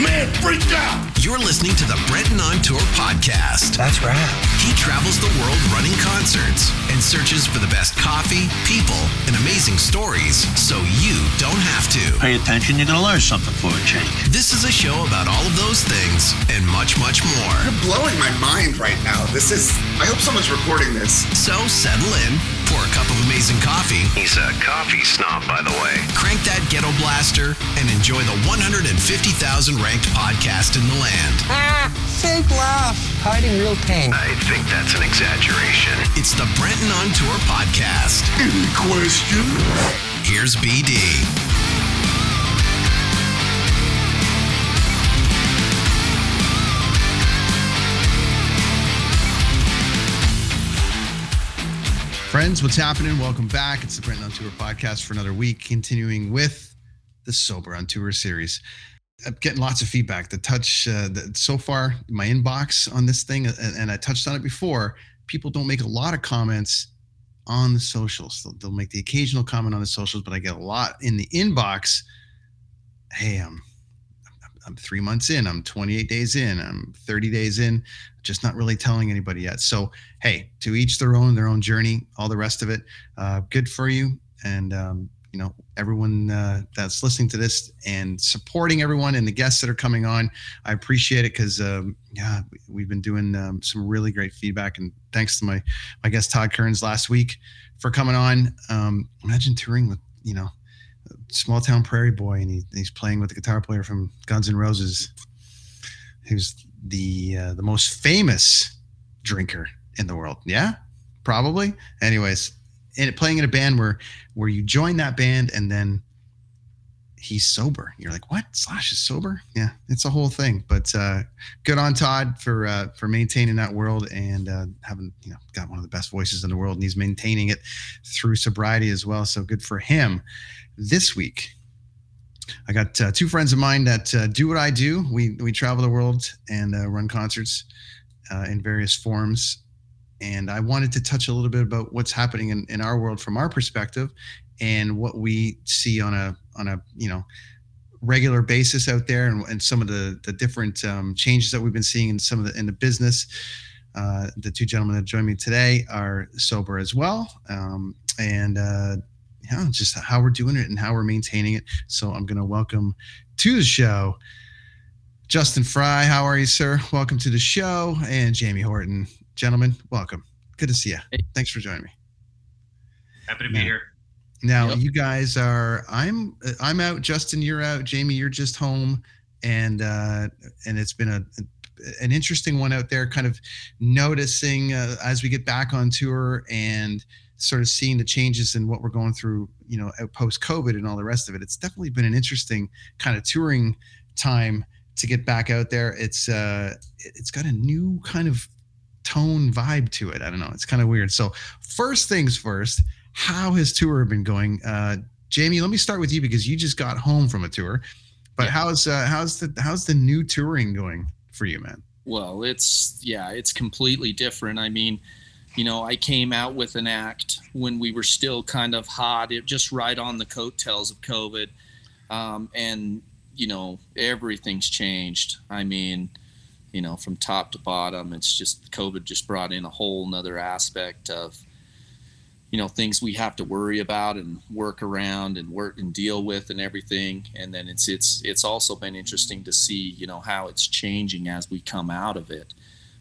Man, freak out! You're listening to the Brenton on Tour podcast. That's right. He travels the world running concerts and searches for the best coffee, people, and amazing stories so you don't have to. Pay attention, you're going to learn something for a change. This is a show about all of those things and much, much more. You're blowing my mind right now. This is. I hope someone's recording this. So settle in, pour a cup of amazing coffee. He's a coffee snob, by the way. Crank that ghetto blaster and enjoy the 150,000 ranked podcast in the land. Ah, fake laugh, hiding real pain. I think that's an exaggeration. It's the Brenton on Tour podcast. Any question? Here's BD. Friends, what's happening? Welcome back. It's the Brenton on Tour podcast for another week, continuing with the Sober on Tour series. I'm getting lots of feedback. The touch uh, the, so far, my inbox on this thing, and, and I touched on it before. People don't make a lot of comments on the socials. They'll, they'll make the occasional comment on the socials, but I get a lot in the inbox. Hey, I'm I'm three months in. I'm 28 days in. I'm 30 days in. Just not really telling anybody yet. So hey, to each their own, their own journey. All the rest of it, uh, good for you. And um, you know, everyone uh, that's listening to this and supporting everyone and the guests that are coming on. I appreciate it because um, yeah, we've been doing um, some really great feedback. And thanks to my my guest Todd Kerns last week for coming on. Um, imagine touring with you know small town prairie boy and he, he's playing with the guitar player from guns n' roses who's the uh, the most famous drinker in the world. Yeah probably. Anyways and playing in a band where where you join that band and then he's sober. You're like what? Slash is sober? Yeah it's a whole thing. But uh good on todd for uh for maintaining that world and uh having you know got one of the best voices in the world and he's maintaining it through sobriety as well. So good for him. This week i got uh, two friends of mine that uh, do what i do. We we travel the world and uh, run concerts uh, in various forms. And i wanted to touch a little bit about what's happening in, in our world from our perspective and what we see on a on a you know regular basis out there and, and some of the the different um, changes that we've been seeing in some of the in the business. Uh, the two gentlemen that join me today are sober as well. Um, and uh, yeah, just how we're doing it and how we're maintaining it. So I'm going to welcome to the show Justin Fry. How are you, sir? Welcome to the show. And Jamie Horton. Gentlemen, welcome. Good to see you. Hey. Thanks for joining me. Happy to be here. Now Yep. you guys are I'm I'm out, Justin, you're out, Jamie, you're just home. And uh and it's been a an interesting one out there, kind of noticing uh, as we get back on tour and sort of seeing the changes in what we're going through, you know, post COVID and all the rest of it. It's definitely been an interesting kind of touring time to get back out there. It's uh it's got a new kind of tone vibe to it. I don't know. It's kind of weird. So first things first, how has tour been going? Uh Jamie, let me start with you because you just got home from a tour. But Yeah. how's uh how's the how's the new touring going for you, man? Well, it's yeah, it's completely different. I mean, you know, I came out with an act when we were still kind of hot, it just right on the coattails of COVID, um, and you know, everything's changed. I mean, you know, from top to bottom, it's just COVID just brought in a whole nother aspect of you know things we have to worry about and work around and work and deal with and everything. And then it's it's it's also been interesting to see you know how it's changing as we come out of it.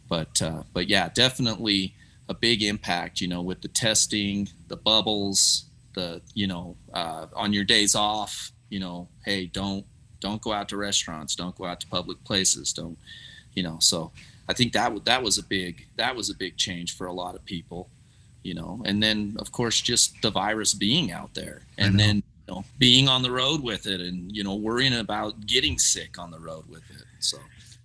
But uh, but yeah definitely a big impact you know with the testing the bubbles the you know uh, on your days off you know hey don't don't go out to restaurants don't go out to public places don't you know so i think that that was a big that was a big change for a lot of people you know and then of course just the virus being out there and then you know being on the road with it and you know worrying about getting sick on the road with it so.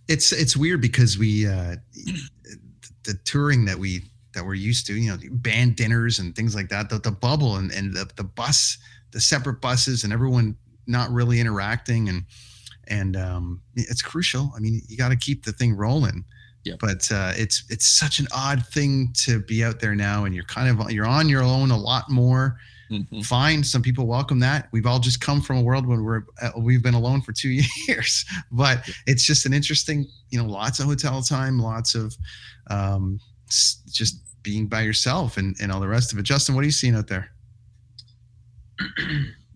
It's it's weird because we uh the touring that we that we're used to, you know, band dinners and things like that, the, the bubble and, and the, the bus, the separate buses and everyone not really interacting and and um it's crucial. I mean, you got to keep the thing rolling. Yep. But uh, it's it's such an odd thing to be out there now, and you're kind of you're on your own a lot more. mm-hmm. fine. Some people welcome that. We've all just come from a world when we're uh, we've been alone for two years, but it's just an interesting, you know, lots of hotel time, lots of um, just being by yourself and, and all the rest of it. Justin, what are you seeing out there?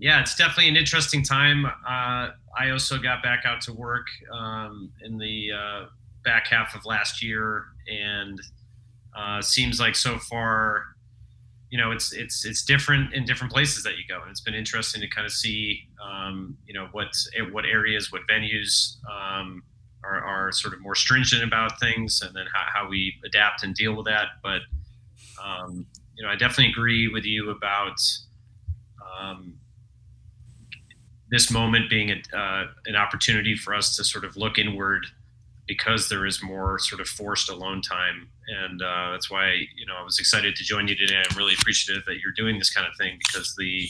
yeah, it's definitely an interesting time. Uh, I also got back out to work um, in the uh, back half of last year, and uh, seems like so far, you know, it's it's it's different in different places that you go, and it's been interesting to kind of see, um, you know, what what areas, what venues um, are, are sort of more stringent about things, and then how, how we adapt and deal with that. But um, you know, I definitely agree with you about um, this moment being a, uh, an opportunity for us to sort of look inward because there is more sort of forced alone time. And uh, that's why, you know, I was excited to join you today. I'm really appreciative that you're doing this kind of thing because the,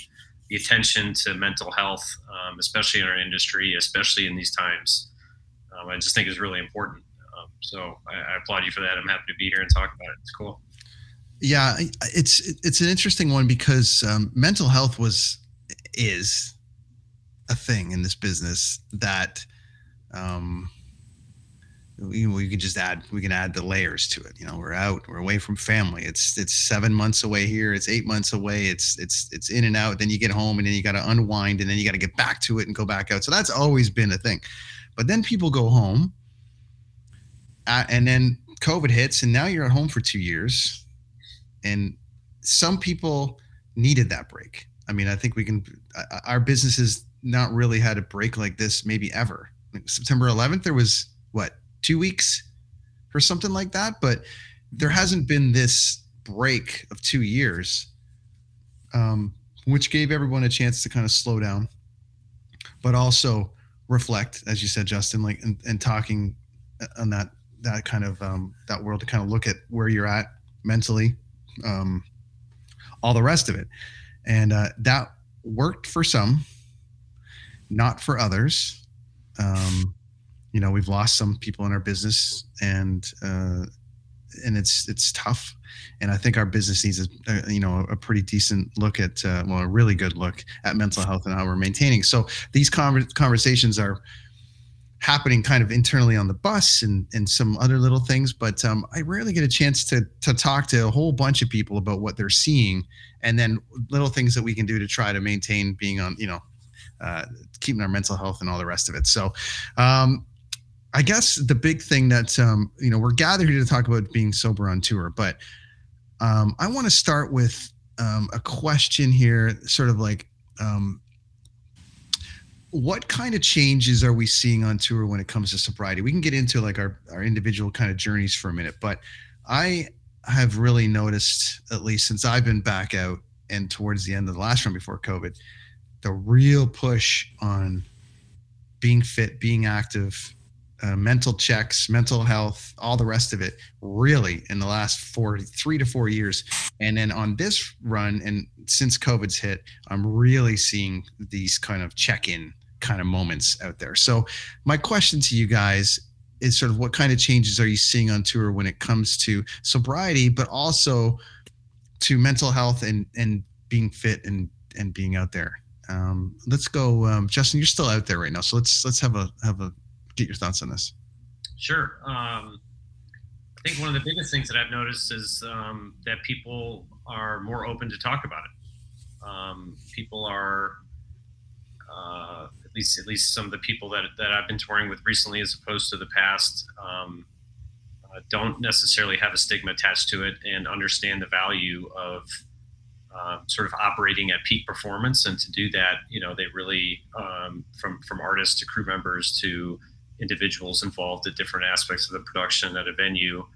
the attention to mental health, um, especially in our industry, especially in these times, um, I just think is really important. Um, so I, I, applaud you for that. I'm happy to be here and talk about it. It's cool. Yeah, it's it's an interesting one because um, mental health was is a thing in this business that um, we, we can just add we can add the layers to it. You know we're out we're away from family. It's it's seven months away here. It's eight months away. It's it's it's in and out. Then you get home and then you got to unwind and then you got to get back to it and go back out. So that's always been a thing. But then people go home uh, and then covid hits and now you're at home for two years and some people needed that break. I mean i think we can uh, our business has not really had a break like this maybe ever. September 11th there was what two weeks or something like that. But there hasn't been this break of two years, um, which gave everyone a chance to kind of slow down, but also reflect, as you said, Justin, like and, and talking on that that kind of um, that world to kind of look at where you're at mentally, um, all the rest of it, and uh, that worked for some, not for others. Um, you know we've lost some people in our business and uh, and it's it's tough. And i think our business needs a, a you know a pretty decent look at uh, well a really good look at mental health and how we're maintaining. So these conver- conversations are happening kind of internally on the bus and and some other little things but um, i rarely get a chance to to talk to a whole bunch of people about what they're seeing and then little things that we can do to try to maintain being on you know uh, keeping our mental health and all the rest of it. So um, I guess the big thing that um, you know we're gathered here to talk about being sober on tour, but um, I want to start with um, a question here, sort of like, um, what kind of changes are we seeing on tour when it comes to sobriety? We can get into like our our individual kind of journeys for a minute, but I have really noticed, at least since I've been back out and towards the end of the last run before COVID, the real push on being fit, being active, uh, mental checks, mental health, all the rest of it, really in the last four, three to four years. And then on this run, and since COVID's hit, I'm really seeing these kind of check in kind of moments out there. So, my question to you guys is sort of what kind of changes are you seeing on tour when it comes to sobriety, but also to mental health and, and being fit and, and being out there? Um, let's go, um, Justin. You're still out there right now, so let's let's have a have a get your thoughts on this. Sure. Um, I think one of the biggest things that I've noticed is um, that people are more open to talk about it. Um, people are, uh, at least at least some of the people that, that I've been touring with recently, as opposed to the past, um, uh, don't necessarily have a stigma attached to it and understand the value of uh, sort of operating at peak performance. And to do that, you know, they really, um, from from artists to crew members to individuals involved at different aspects of the production at a venue.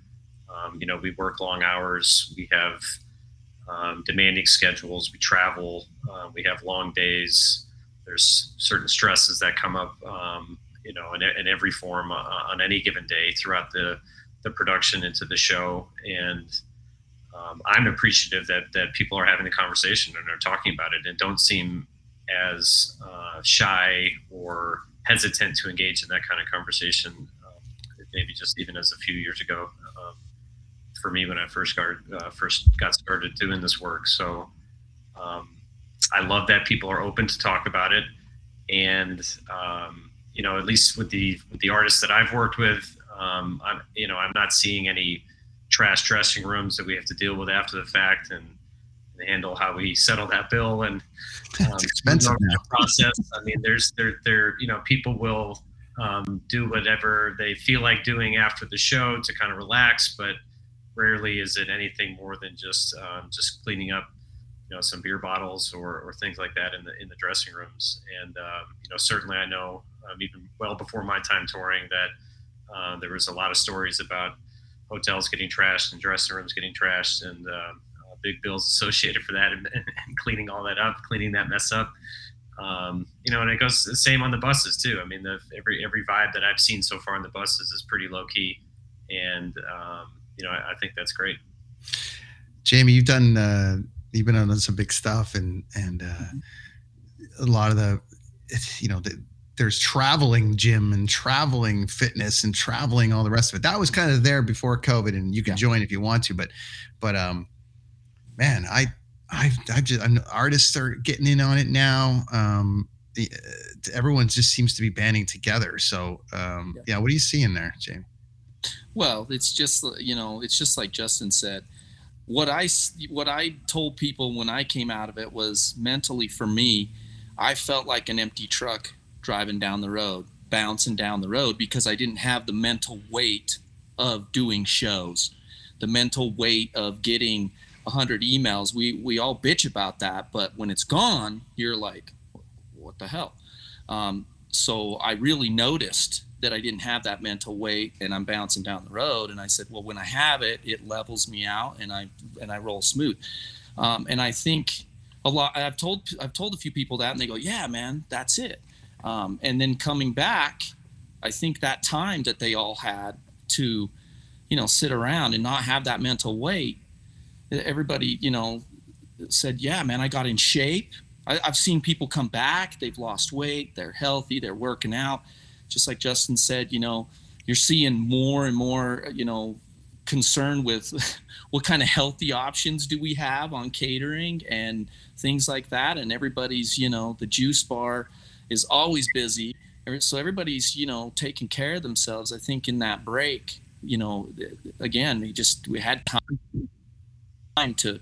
Um, you know, we work long hours. We have um, demanding schedules. We travel. Uh, we have long days. There's certain stresses that come up, um, you know, in, in, every form uh, on any given day throughout the the production into the show. And um, I'm appreciative that that people are having the conversation and are talking about it and don't seem as uh, shy or hesitant to engage in that kind of conversation. Um, maybe just even as a few years ago um, for me when I first got uh, first got started doing this work. So um, I love that people are open to talk about it, and um, you know, at least with the with the artists that I've worked with, um, I'm you know I'm not seeing any trash dressing rooms that we have to deal with after the fact and, and handle how we settle that bill and um, expensive process. I mean, there's there there you know people will um, do whatever they feel like doing after the show to kind of relax, but rarely is it anything more than just um, just cleaning up you know some beer bottles or, or things like that in the in the dressing rooms. And um, you know certainly I know um, even well before my time touring that uh, there was a lot of stories about hotels getting trashed and dressing rooms getting trashed and uh, uh, big bills associated for that and, and, cleaning all that up cleaning that mess up. Um, you know and it goes the same on the buses too. I mean the, every every vibe that I've seen so far on the buses is pretty low key and um, you know I, I think that's great. Jamie you've done uh, you've been on some big stuff and and uh, mm-hmm. a lot of the you know the, there's traveling gym and traveling fitness and traveling all the rest of it that was kind of there before covid and you can yeah. join if you want to but but um man i i i just I'm, artists are getting in on it now um the, uh, everyone just seems to be banding together so um yeah. yeah what are you seeing there jamie well it's just you know it's just like justin said what I what I told people when I came out of it was mentally for me, I felt like an empty truck driving down the road, bouncing down the road because I didn't have the mental weight of doing shows, the mental weight of getting 100 emails. We we all bitch about that, but when it's gone, you're like, what the hell? Um, so I really noticed that I didn't have that mental weight and I'm bouncing down the road. And I said, well, when I have it, it levels me out and I and I roll smooth. Um, and I think a lot. I've told I've told a few people that, and they go, yeah, man, that's it. Um, and then coming back, I think that time that they all had to, you know, sit around and not have that mental weight. Everybody, you know, said, yeah, man, I got in shape. I, I've seen people come back. They've lost weight. They're healthy. They're working out just like Justin said, you know, you're seeing more and more, you know, concern with what kind of healthy options do we have on catering and things like that. And everybody's, you know, the juice bar is always busy. So everybody's, you know, taking care of themselves. I think in that break, you know, again, we just, we had time to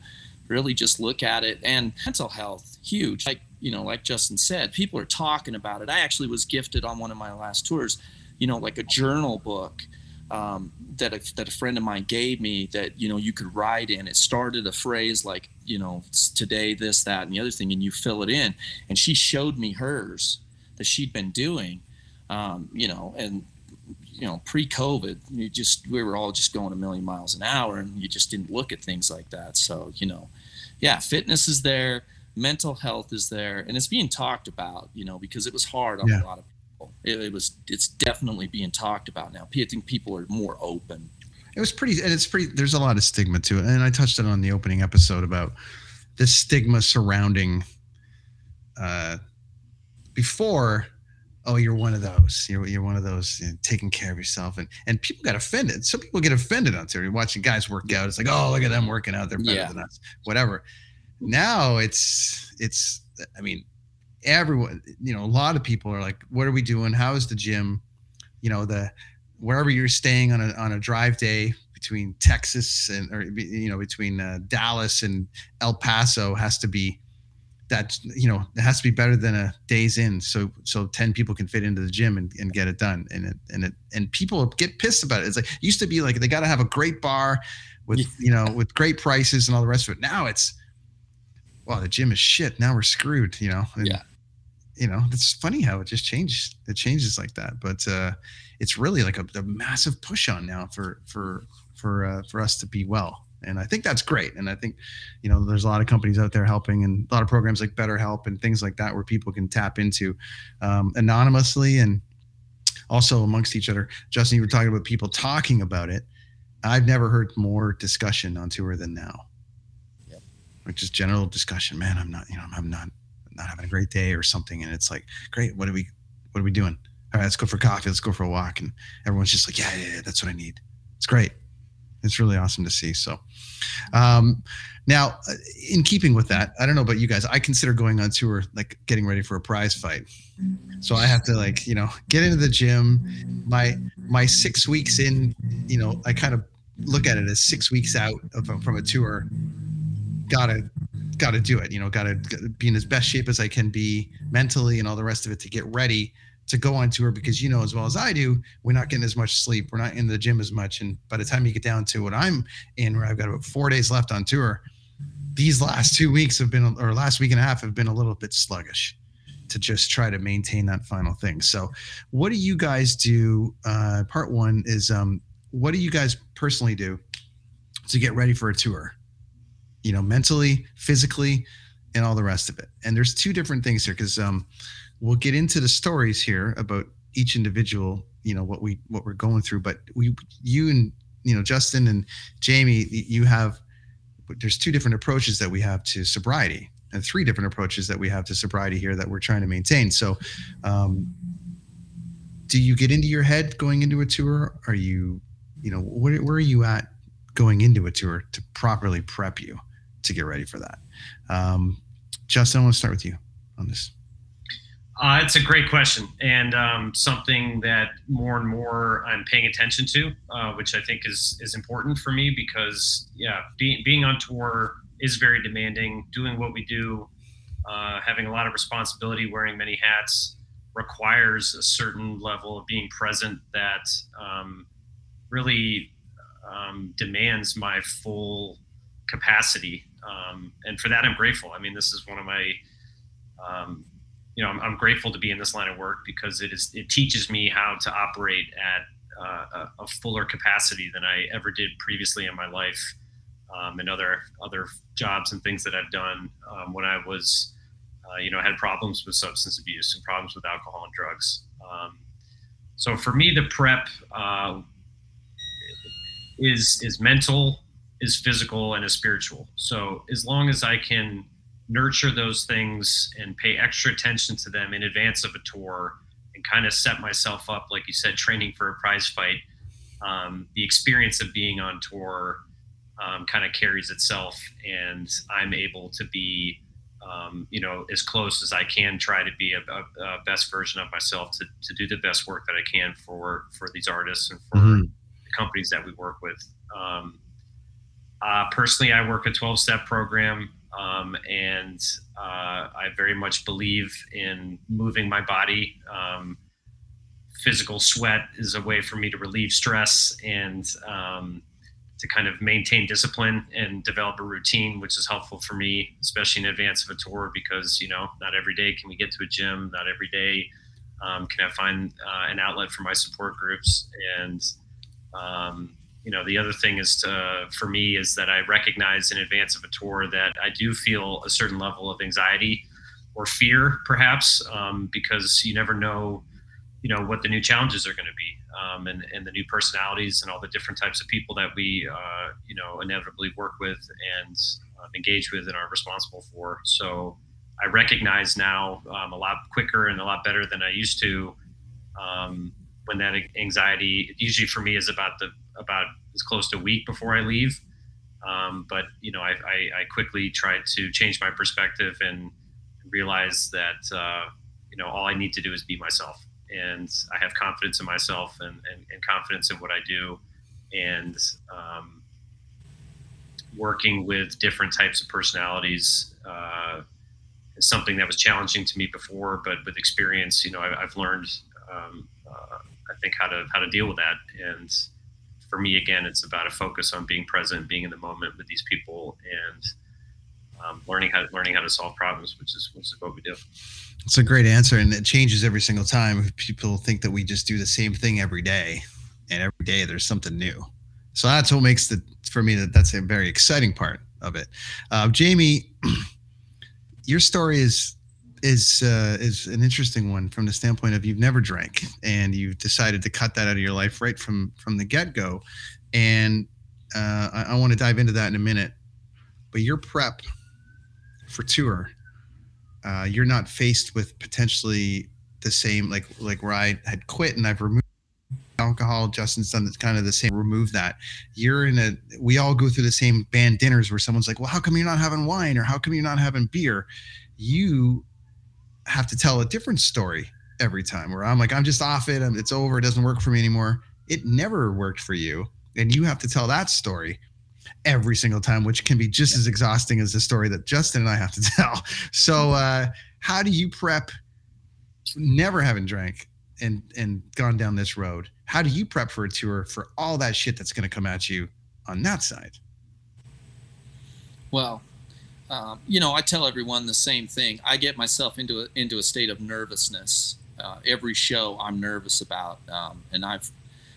really just look at it and mental health, huge. Like you know, like Justin said, people are talking about it. I actually was gifted on one of my last tours, you know, like a journal book um, that a, that a friend of mine gave me that you know you could write in. It started a phrase like you know today this that and the other thing, and you fill it in. And she showed me hers that she'd been doing, um, you know, and you know pre-COVID, you just we were all just going a million miles an hour, and you just didn't look at things like that. So you know, yeah, fitness is there mental health is there and it's being talked about you know because it was hard on yeah. a lot of people. It, it, was it's definitely being talked about now. I think people are more open. It was pretty and it's pretty there's a lot of stigma to it and i touched it on the opening episode about the stigma surrounding uh before oh you're one of those you're, you're one of those you know, taking care of yourself and and people got offended. Some people get offended on Twitter watching guys work out. It's like oh look at them working out they're better yeah. than us whatever now it's it's i mean everyone you know a lot of people are like what are we doing? How is the gym? You know the wherever you're staying on a on a drive day between texas and or you know between uh, dallas and el paso has to be that you know it has to be better than a day's in so so 10 people can fit into the gym and, and get it done. And it and it and people get pissed about it. It's like it used to be like they got to have a great bar with you know with great prices and all the rest of it. Now it's wow, the gym is shit. Now we're screwed, you know? And, yeah. You know, it's funny how it just changes. It changes like that, but uh, it's really like a, a massive push on now for for for uh, for us to be well, and I think that's great. And I think, you know, there's a lot of companies out there helping, and a lot of programs like BetterHelp and things like that where people can tap into um, anonymously and also amongst each other. Justin, you were talking about people talking about it. I've never heard more discussion on tour than now like just general discussion. Man, I'm not, you know, I'm not not having a great day or something. And it's like, great, what are we what are we doing? All right, let's go for coffee, let's go for a walk. And everyone's just like, yeah, yeah, yeah that's what I need. It's great. it's really awesome to see. So, um, now uh, in keeping with that, I don't know about you guys. I consider going on tour like getting ready for a prize fight. So I have to like you know get into the gym. My my six weeks in, you know, I kind of look at it as six weeks out of, from a tour. Gotta gotta do it. You know, gotta be in as best shape as I can be mentally and all the rest of it to get ready to go on tour because you know as well as I do, we're not getting as much sleep. We're not in the gym as much. And by the time you get down to what I'm in, where I've got about four days left on tour, these last two weeks have been, or last week and a half have been a little bit sluggish to just try to maintain that final thing. So, what do you guys do? Uh, part one is um, what do you guys personally do to get ready for a tour? You know, mentally, physically, and all the rest of it. And there's two different things here because um, we'll get into the stories here about each individual. You know what we what we're going through, but we you and you know Justin and Jamie, you have there's two different approaches that we have to sobriety and three different approaches that we have to sobriety here that we're trying to maintain. So, um, do you get into your head going into a tour? Are you, you know, where, where are you at going into a tour to properly prep you to get ready for that? Um, Justin, I want to start with you on this. Uh, it's a great question and um, something that more and more I'm paying attention to, uh, which I think is is important for me because yeah, being being on tour is very demanding. Doing what we do, uh, having a lot of responsibility, wearing many hats, requires a certain level of being present that um, really um, demands my full capacity. Um, and for that, I'm grateful. I mean, this is one of my, um, you know, I'm, I'm, grateful to be in this line of work because it is it teaches me how to operate at uh, a, fuller capacity than I ever did previously in my life um, and other other jobs and things that I've done um, when I was, uh, you know, had problems with substance abuse and problems with alcohol and drugs. Um, so for me, the prep uh, is is mental, is physical, and is spiritual. So as long as I can nurture those things and pay extra attention to them in advance of a tour and kind of set myself up, like you said, training for a prize fight. Um, the experience of being on tour um, kind of carries itself, and I'm able to be, um, you know, as close as I can, try to be a, a, a, best version of myself to, to do the best work that I can for for these artists and for mm-hmm. the companies that we work with. Um, uh, personally, I work a 12 step program. Um, and uh, I very much believe in moving my body. Um, physical sweat is a way for me to relieve stress and um, to kind of maintain discipline and develop a routine, which is helpful for me, especially in advance of a tour, because you know not every day can we get to a gym, not every day um, can I find uh, an outlet for my support groups, and um, you know the other thing is to for me is that I recognize in advance of a tour that I do feel a certain level of anxiety or fear, perhaps, um, because you never know you know what the new challenges are going to be um, and, and the new personalities and all the different types of people that we uh, you know inevitably work with and um, engage with and are responsible for. So i recognize now um, a lot quicker and a lot better than i used to um, when that anxiety usually for me is about the about as close to a week before i leave um, but you know I, I, I, quickly try to change my perspective and realize that uh, you know all i need to do is be myself and I have confidence in myself and, and, and confidence in what I do. And um, working with different types of personalities uh, is something that was challenging to me before, but with experience, you know, I, have learned, um, uh, I think how to, how to deal with that. And for me, again, it's about a focus on being present, being in the moment with these people and um, learning how to, learning how to solve problems, which is, which is what we do. It's a great answer, and it changes every single time. People think that we just do the same thing every day, and every day there's something new. So that's what makes the for me that that's a very exciting part of it. Uh, Jamie, your story is is uh, is an interesting one from the standpoint of you've never drank and you've decided to cut that out of your life right from from the get go, and uh, I, I want to dive into that in a minute. But your prep for tour uh, you're not faced with potentially the same like like where I had quit and I've removed alcohol. Justin's done kind of the same. Remove that. You're in a. We all go through the same band dinners where someone's like, "Well, how come you're not having wine?" or "How come you're not having beer?" You have to tell a different story every time. Where I'm like, "I'm just off it. It's over. It doesn't work for me anymore." It never worked for you, and you have to tell that story every single time, which can be just yeah. as exhausting as the story that Justin and I have to tell. So, uh, how do you prep? Never having drank and and gone down this road, how do you prep for a tour for all that shit that's going to come at you on that side? Well, um, you know, I tell everyone the same thing. I get myself into a, into a state of nervousness. Uh, every show I'm nervous about, um, and I've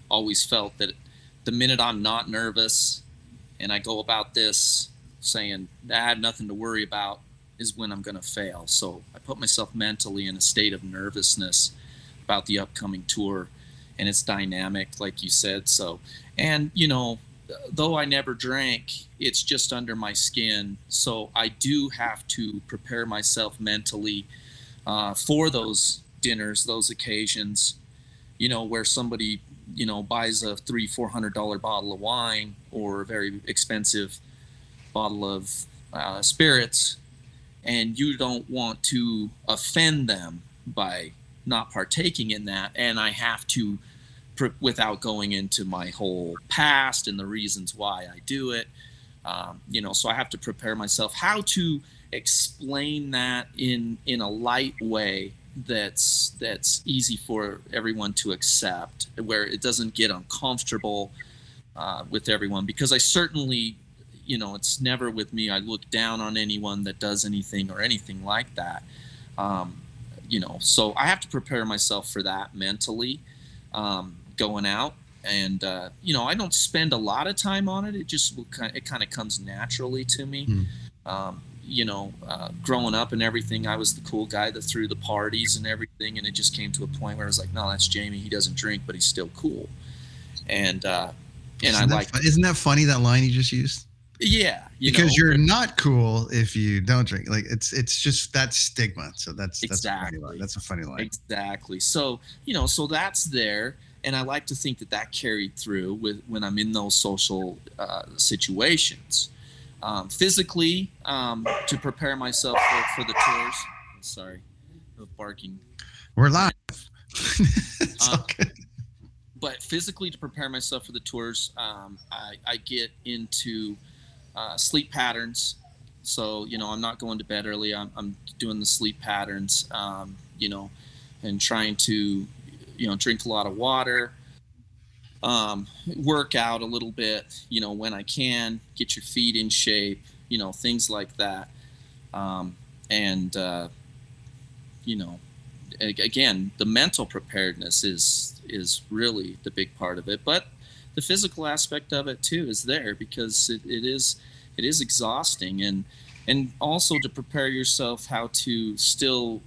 always felt that the minute I'm not nervous and I go about this saying I have nothing to worry about is when I'm going to fail. So I put myself mentally in a state of nervousness about the upcoming tour and it's dynamic like you said so and you know though i never drank it's just under my skin. So i do have to prepare myself mentally uh, for those dinners those occasions you know where somebody you know buys a three four hundred dollar bottle of wine or a very expensive bottle of uh, spirits and you don't want to offend them by not partaking in that and i have to without going into my whole past and the reasons why i do it. Um, you know so i have to prepare myself how to explain that in in a light way that's that's easy for everyone to accept where it doesn't get uncomfortable uh, with everyone. Because i certainly you know it's never with me i look down on anyone that does anything or anything like that. Um, you know, so I have to prepare myself for that mentally. Um, going out. And uh, you know, I don't spend a lot of time on it. It just it kind of comes naturally to me. Mm. Um, you know, uh, growing up and everything, I was the cool guy that threw the parties and everything, and it just came to a point where I was like, no, that's Jamie. He doesn't drink, but he's still cool. And uh, and isn't I like. Isn't that funny? That line you just used. Yeah, you because know, you're not cool if you don't drink. Like it's it's just that stigma. So that's exactly that's a funny line. That's a funny line. Exactly. So you know, so that's there, and I like to think that that carried through with when I'm in those social uh, situations. Um, physically, um, to prepare myself for, for the tours. Sorry, no barking. We're live. um, but physically, to prepare myself for the tours, um, I, I get into uh, sleep patterns. So, you know, I'm not going to bed early. I'm, I'm doing the sleep patterns, um, you know, and trying to, you know, drink a lot of water, um, work out a little bit, you know, when I can, get your feet in shape, you know, things like that. Um, and, uh, you know, again, the mental preparedness is is really the big part of it. But the physical aspect of it too is there because it, it is it is exhausting and and also to prepare yourself how to still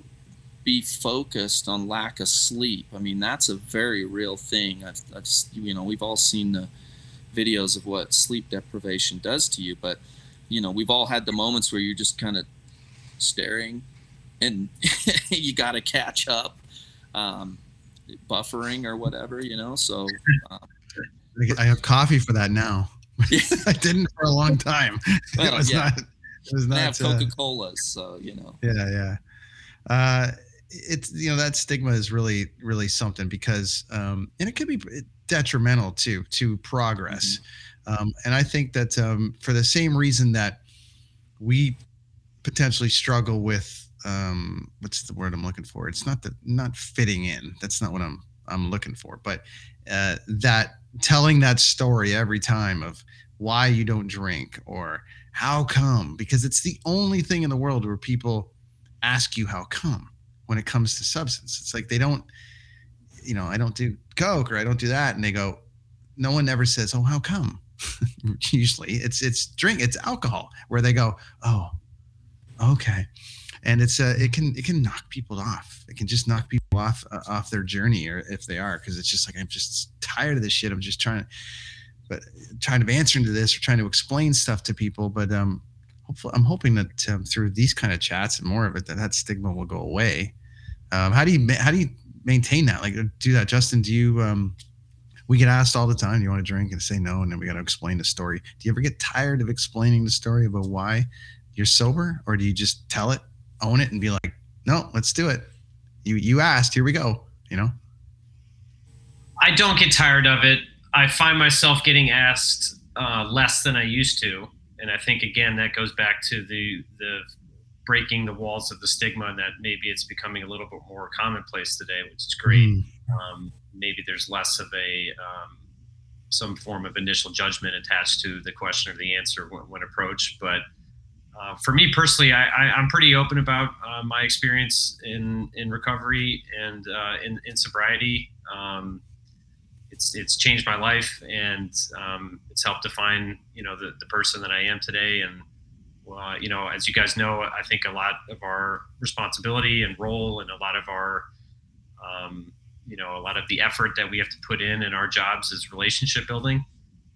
be focused on lack of sleep. I mean that's a very real thing. I've, I've you know we've all seen the videos of what sleep deprivation does to you, but you know we've all had the moments where you're just kind of staring and you got to catch up. Um, buffering or whatever, you know. So um, I have coffee for that now. I didn't for a long time. Well, it was yeah. not. It was not. I have Coca Colas, so you know. Yeah, yeah. Uh, it's you know that stigma is really really something because um, and it could be detrimental to to progress. Mm-hmm. Um, and I think that um, for the same reason that we potentially struggle with um what's the word i'm looking for? It's not that not fitting in. That's not what i'm i'm looking for. But uh that telling that story every time of why you don't drink or how come? Because it's the only thing in the world where people ask you how come when it comes to substance it's like they don't you know i don't do coke or i don't do that and they go no one ever says oh how come usually it's it's drink it's alcohol where they go oh okay and it's uh, it can it can knock people off. It can just knock people off uh, off their journey, or if they are, because it's just like I'm just tired of this shit. I'm just trying, to, but trying to answer into this or trying to explain stuff to people. But um, hopefully, I'm hoping that um, through these kind of chats and more of it, that that stigma will go away. Um, how do you how do you maintain that? Like, do that, Justin? Do you um, we get asked all the time, "Do you want to drink?" and say no, and then we got to explain the story. Do you ever get tired of explaining the story about why you're sober, or do you just tell it, own it, and be like, "No, let's do it. You you asked. Here we go." You know. I don't get tired of it. I find myself getting asked uh, less than I used to, and I think again that goes back to the the breaking the walls of the stigma and that maybe it's becoming a little bit more commonplace today, which is great. Mm. Um, maybe there's less of a um, some form of initial judgment attached to the question or the answer when, when approached. But uh, for me personally, I, am pretty open about uh, my experience in in recovery and uh, in, in sobriety. Um, it's it's changed my life and um, it's helped define you know the, the person that I am today. And uh, you know as you guys know I think a lot of our responsibility and role and a lot of our um, you know a lot of the effort that we have to put in in our jobs is relationship building.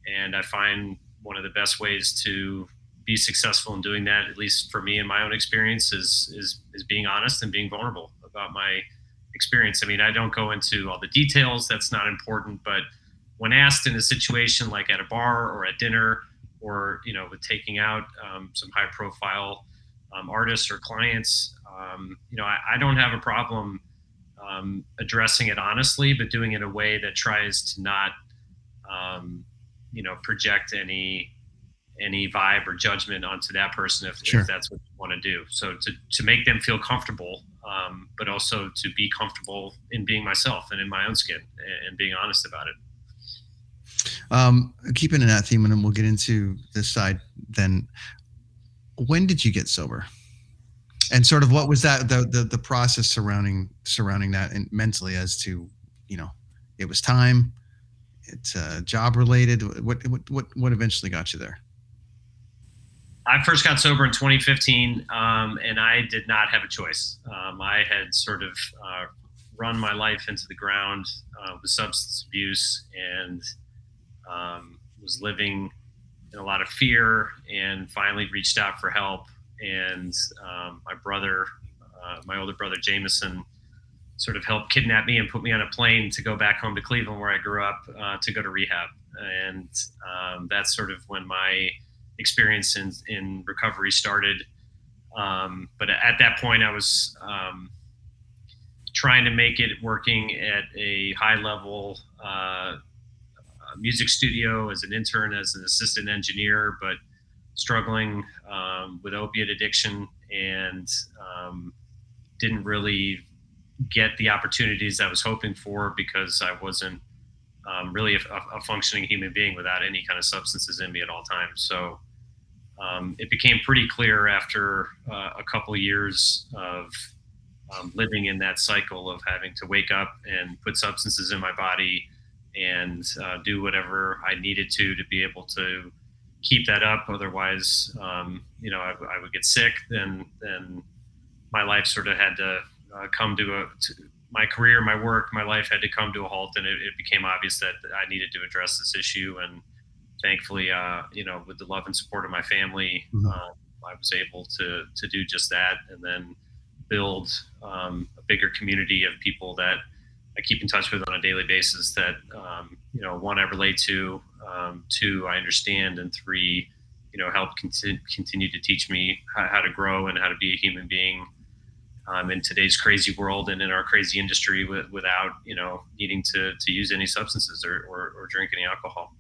And I find one of the best ways to be successful in doing that at least for me in my own experience is is is being honest and being vulnerable about my experience. I mean, I don't go into all the details, that's not important, but when asked in a situation like at a bar or at dinner or, you know, with taking out um, some high profile um, artists or clients, um, you know, I, I, don't have a problem um, addressing it honestly, but doing it in a way that tries to not, um, you know, project any any vibe or judgment onto that person if, sure. if that's what you want to do. So to, to make them feel comfortable, um, but also to be comfortable in being myself and in my own skin and, and being honest about it. Um, keeping in that theme, and then we'll get into this side. Then, when did you get sober? And sort of what was that the the, the process surrounding surrounding that and mentally as to you know it was time, it's uh, job related. What what what what eventually got you there? I first got sober in 2015, um, and I did not have a choice. Um, I had sort of uh, run my life into the ground uh, with substance abuse and um, was living in a lot of fear and finally reached out for help. And um, my brother, uh, my older brother Jameson, sort of helped kidnap me and put me on a plane to go back home to Cleveland, where I grew up, uh, to go to rehab. And um, that's sort of when my experience in, in recovery started. Um, but at that point, I was um, trying to make it working at a high level uh, music studio as an intern, as an assistant engineer, but struggling um, with opiate addiction and um, didn't really get the opportunities I was hoping for because I wasn't um, really a, a, functioning human being without any kind of substances in me at all times. So um, it became pretty clear after uh, a couple of years of um, living in that cycle of having to wake up and put substances in my body and uh, do whatever I needed to to be able to keep that up. Otherwise, um, you know, I, I, would get sick. Then, then my life sort of had to uh, come to a to my career, my work, my life had to come to a halt, and it, it became obvious that I needed to address this issue and thankfully, uh, you know, with the love and support of my family, mm-hmm. uh, I was able to to do just that, and then build um, a bigger community of people that I keep in touch with on a daily basis. That um, you know, one I relate to, um, two I understand, and three, you know, help conti- continue to teach me how, how, to grow and how to be a human being. Um, in today's crazy world and in our crazy industry, w- without you know needing to, to use any substances or, or, or drink any alcohol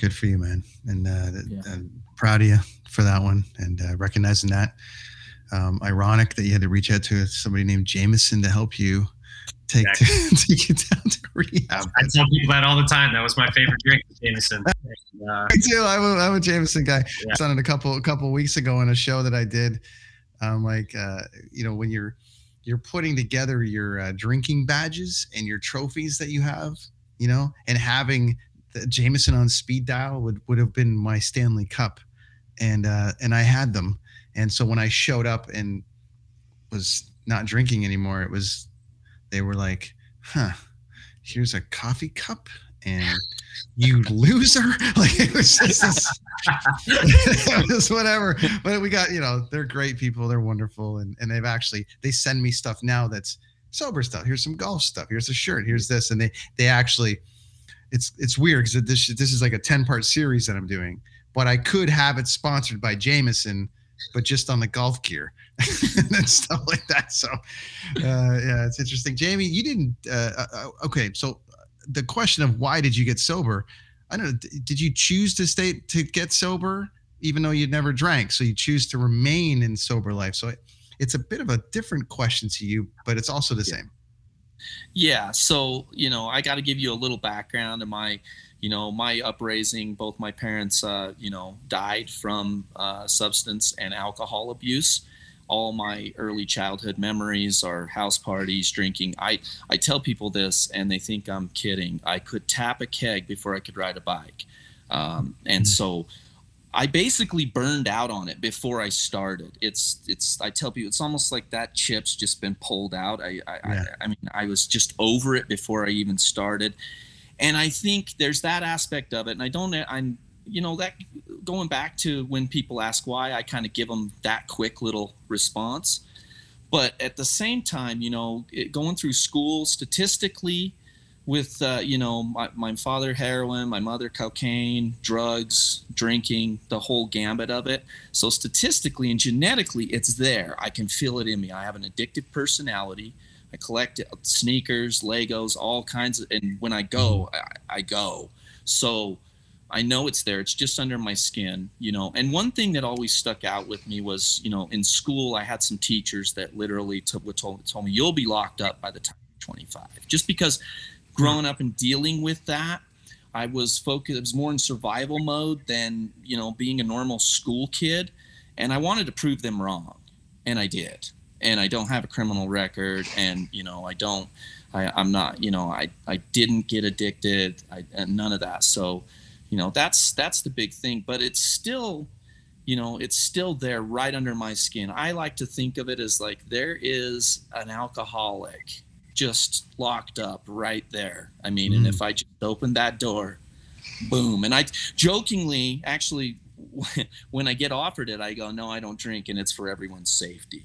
good for you, man. And uh, yeah. I'm proud of you for that one and uh, recognizing that. Um, ironic that you had to reach out to somebody named Jameson to help you take exactly. to, take you down to rehab. I tell people that all the time. That was my favorite drink, Jameson. uh, Me too. I'm a, I'm a Jameson guy. Yeah. I saw it a couple a couple weeks ago on a show that I did. Um, like uh, you know when you're you're putting together your uh, drinking badges and your trophies that you have, you know, and having the Jameson on speed dial would would have been my Stanley Cup, and uh, and I had them. And so when I showed up and was not drinking anymore, it was they were like, "Huh, here's a coffee cup." And you loser! Like it was just this, it was whatever. But we got you know they're great people. They're wonderful, and and they've actually they send me stuff now that's sober stuff. Here's some golf stuff. Here's a shirt. Here's this, and they they actually it's it's weird because this this is like a ten part series that I'm doing, but I could have it sponsored by Jameson, but just on the golf gear and stuff like that. So, uh, yeah, it's interesting. Jamie, you didn't. Uh, uh, uh okay, so the question of why did you get sober? I don't know. Did you choose to stay to get sober, even though you'd never drank? So you choose to remain in sober life. So it's a bit of a different question to you, but it's also the yeah. same. Yeah. So, you know, I got to give you a little background of my, you know, my upraising. Both my parents, uh, you know, died from uh, substance and alcohol abuse. All my early childhood memories are house parties, drinking. I, I tell people this and they think I'm kidding. I could tap a keg before I could ride a bike. Um, and mm-hmm. so I basically burned out on it before I started. It's it's I tell people it's almost like that chip's just been pulled out. I I, yeah. I, I mean I was just over it before I even started, and I think there's that aspect of it. And I don't I'm you know that going back to when people ask why I kind of give them that quick little response, but at the same time you know it, going through school statistically with uh, you know my, my father heroin my mother cocaine drugs drinking the whole gambit of it. So statistically and genetically it's there. I can feel it in me. I have an addictive personality. I collect sneakers legos all kinds of and when i go mm-hmm. I, I go. So i know it's there. It's just under my skin you know. And one thing that always stuck out with me was you know in school i had some teachers that literally told, told, told me you'll be locked up by the time 25 just because growing up and dealing with that i was focused it was more in survival mode than you know being a normal school kid. And i wanted to prove them wrong and i did. And i don't have a criminal record and you know i don't I, i'm not you know i i didn't get addicted I, none of that. So you know that's that's the big thing. But it's still you know it's still there right under my skin. I like to think of it as like there is an alcoholic just locked up right there. I mean, mm. and if I just opened that door, boom. And I jokingly, actually, when I get offered it, I go, no, I don't drink, and it's for everyone's safety.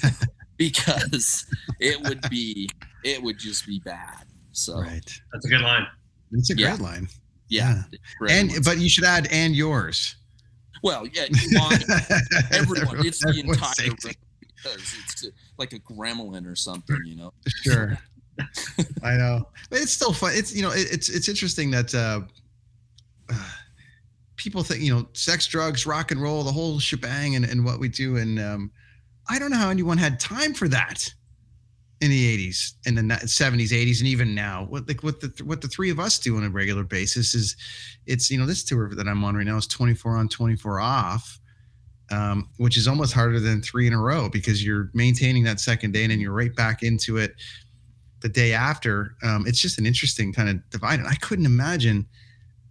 because it would be, it would just be bad. So right. that's a good line. It's a great yeah. line. Yeah. yeah. And but you should add and yours. Well, yeah, everyone. It's the entire because it's like a gremlin or something, you know. Sure. I know, but it's still fun. It's you know, it, it's it's interesting that uh, uh, people think you know, sex, drugs, rock and roll, the whole shebang, and and what we do, and um, I don't know how anyone had time for that in the 80s and the 70s 80s and even now what like what the what the three of us do on a regular basis is it's you know this tour that i'm on right now is 24 on 24 off um, which is almost harder than three in a row because you're maintaining that second day and then you're right back into it the day after. Um, it's just an interesting kind of divide. And I couldn't imagine,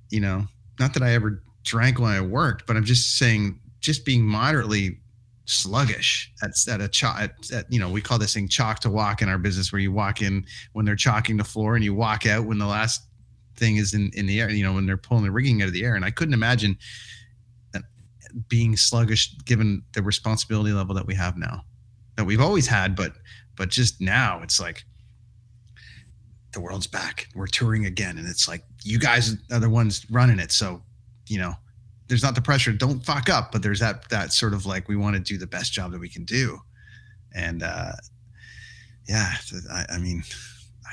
you know, not that I ever drank when I worked, but I'm just saying, just being moderately sluggish at, at a chalk, at, at, you know, we call this thing chalk to walk in our business where you walk in when they're chalking the floor and you walk out when the last thing is in, in the air, you know, when they're pulling the rigging out of the air. And I couldn't imagine being sluggish given the responsibility level that we have now that we've always had but but just now it's like the world's back we're touring again and it's like you guys are the ones running it so you know there's not the pressure don't fuck up but there's that that sort of like we want to do the best job that we can do and uh yeah i, I mean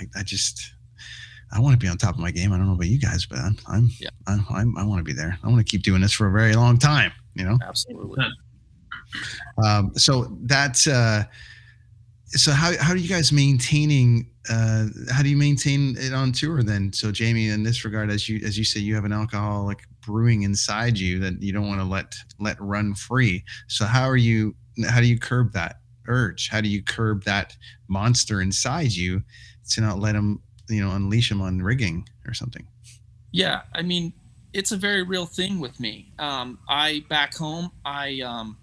I, I just I want to be on top of my game. I don't know about you guys, but I'm, I'm, yeah. I'm, I'm i want to be there. I want to keep doing this for a very long time. You know, absolutely. Um, so that's uh, so how how do you guys maintaining uh, how do you maintain it on tour then? So Jamie, in this regard, as you as you say, you have an alcoholic brewing inside you that you don't want to let let run free. So how are you? How do you curb that urge? How do you curb that monster inside you to not let him you know unleash them on rigging or something yeah i mean it's a very real thing with me. Um, i back home i um,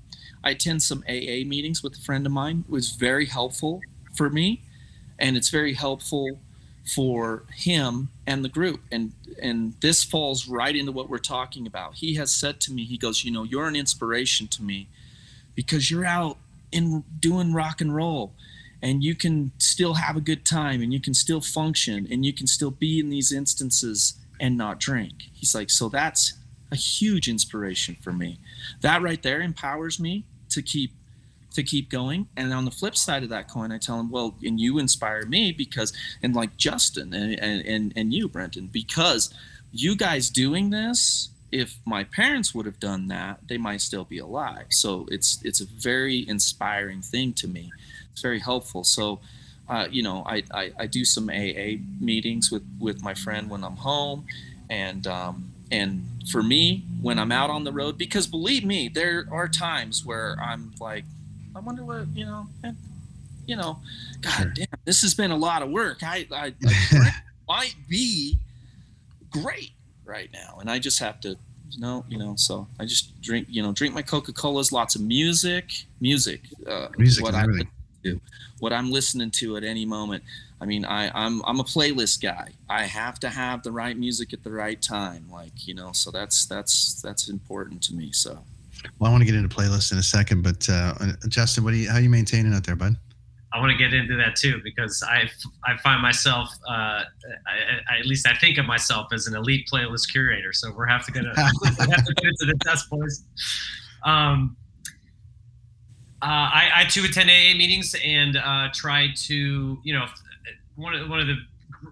i attend some aa meetings with a friend of mine it was very helpful for me and it's very helpful for him and the group. And and this falls right into what we're talking about. He has said to me he goes you know you're an inspiration to me because you're out in doing rock and roll and you can still have a good time and you can still function and you can still be in these instances and not drink. He's like, so that's a huge inspiration for me. That right there empowers me to keep to keep going. And on the flip side of that coin, I tell him, well, and you inspire me because, and like Justin and and and you, Brenton, because you guys doing this. If my parents would have done that, they might still be alive. So it's it's a very inspiring thing to me. It's very helpful. So uh, you know, I, I, I, do some AA meetings with, with my friend when I'm home. And, um, and for me, when I'm out on the road, because believe me, there are times where I'm like, I wonder what, you know, and, you know, God damn, this has been a lot of work. I, I, I might be great right now. And I just have to, you know, you know, so I just drink, you know, drink my Coca-Colas, lots of music, music, uh, music what I, to, what I'm listening to at any moment. I mean, I, I'm I'm a playlist guy. I have to have the right music at the right time, like you know. So that's that's that's important to me. So. Well, I want to get into playlists in a second, but uh, Justin, what do you how are you maintaining out there, bud? I want to get into that too because I I find myself uh, I, I, at least I think of myself as an elite playlist curator. So we're have to get, a, have to get into the test boys. Um, uh, I, I too attend AA meetings and uh, try to, you know, one of one of the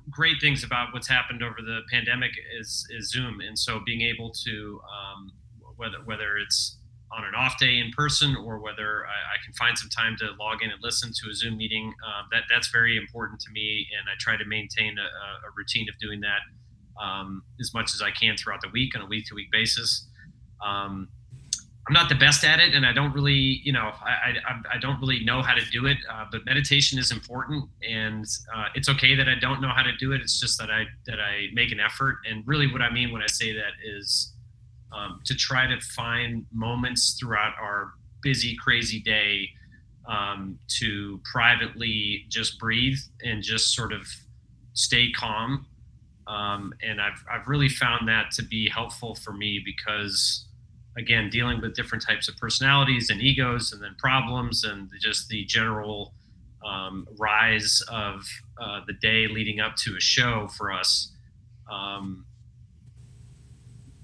great things about what's happened over the pandemic is is Zoom, and so being able to um, whether whether it's on an off day in person or whether I, I, can find some time to log in and listen to a Zoom meeting, uh, that that's very important to me, and I try to maintain a, a routine of doing that um, as much as I can throughout the week on a week to week basis. Um, I'm not the best at it, and I don't really, you know, I I, I don't really know how to do it. Uh, but meditation is important, and uh, it's okay that I don't know how to do it. It's just that I that I make an effort, and really, what I mean when I say that is um, to try to find moments throughout our busy, crazy day um, to privately just breathe and just sort of stay calm. Um, and I've I've really found that to be helpful for me because again dealing with different types of personalities and egos and then problems and just the general um, rise of uh, the day leading up to a show for us um,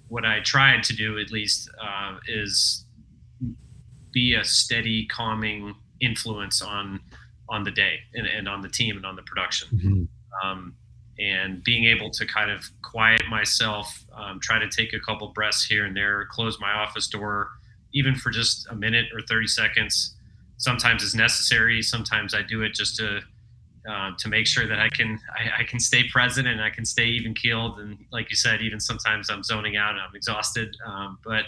what i tried to do at least uh, is be a steady calming influence on on the day and, and on the team and on the production mm-hmm. um, and being able to kind of quiet myself, um, try to take a couple breaths here and there, close my office door, even for just a minute or 30 seconds. Sometimes is necessary. Sometimes I do it just to uh, to make sure that I can I, I, can stay present and I can stay even keeled. And like you said, even sometimes I'm zoning out and I'm exhausted. Um, but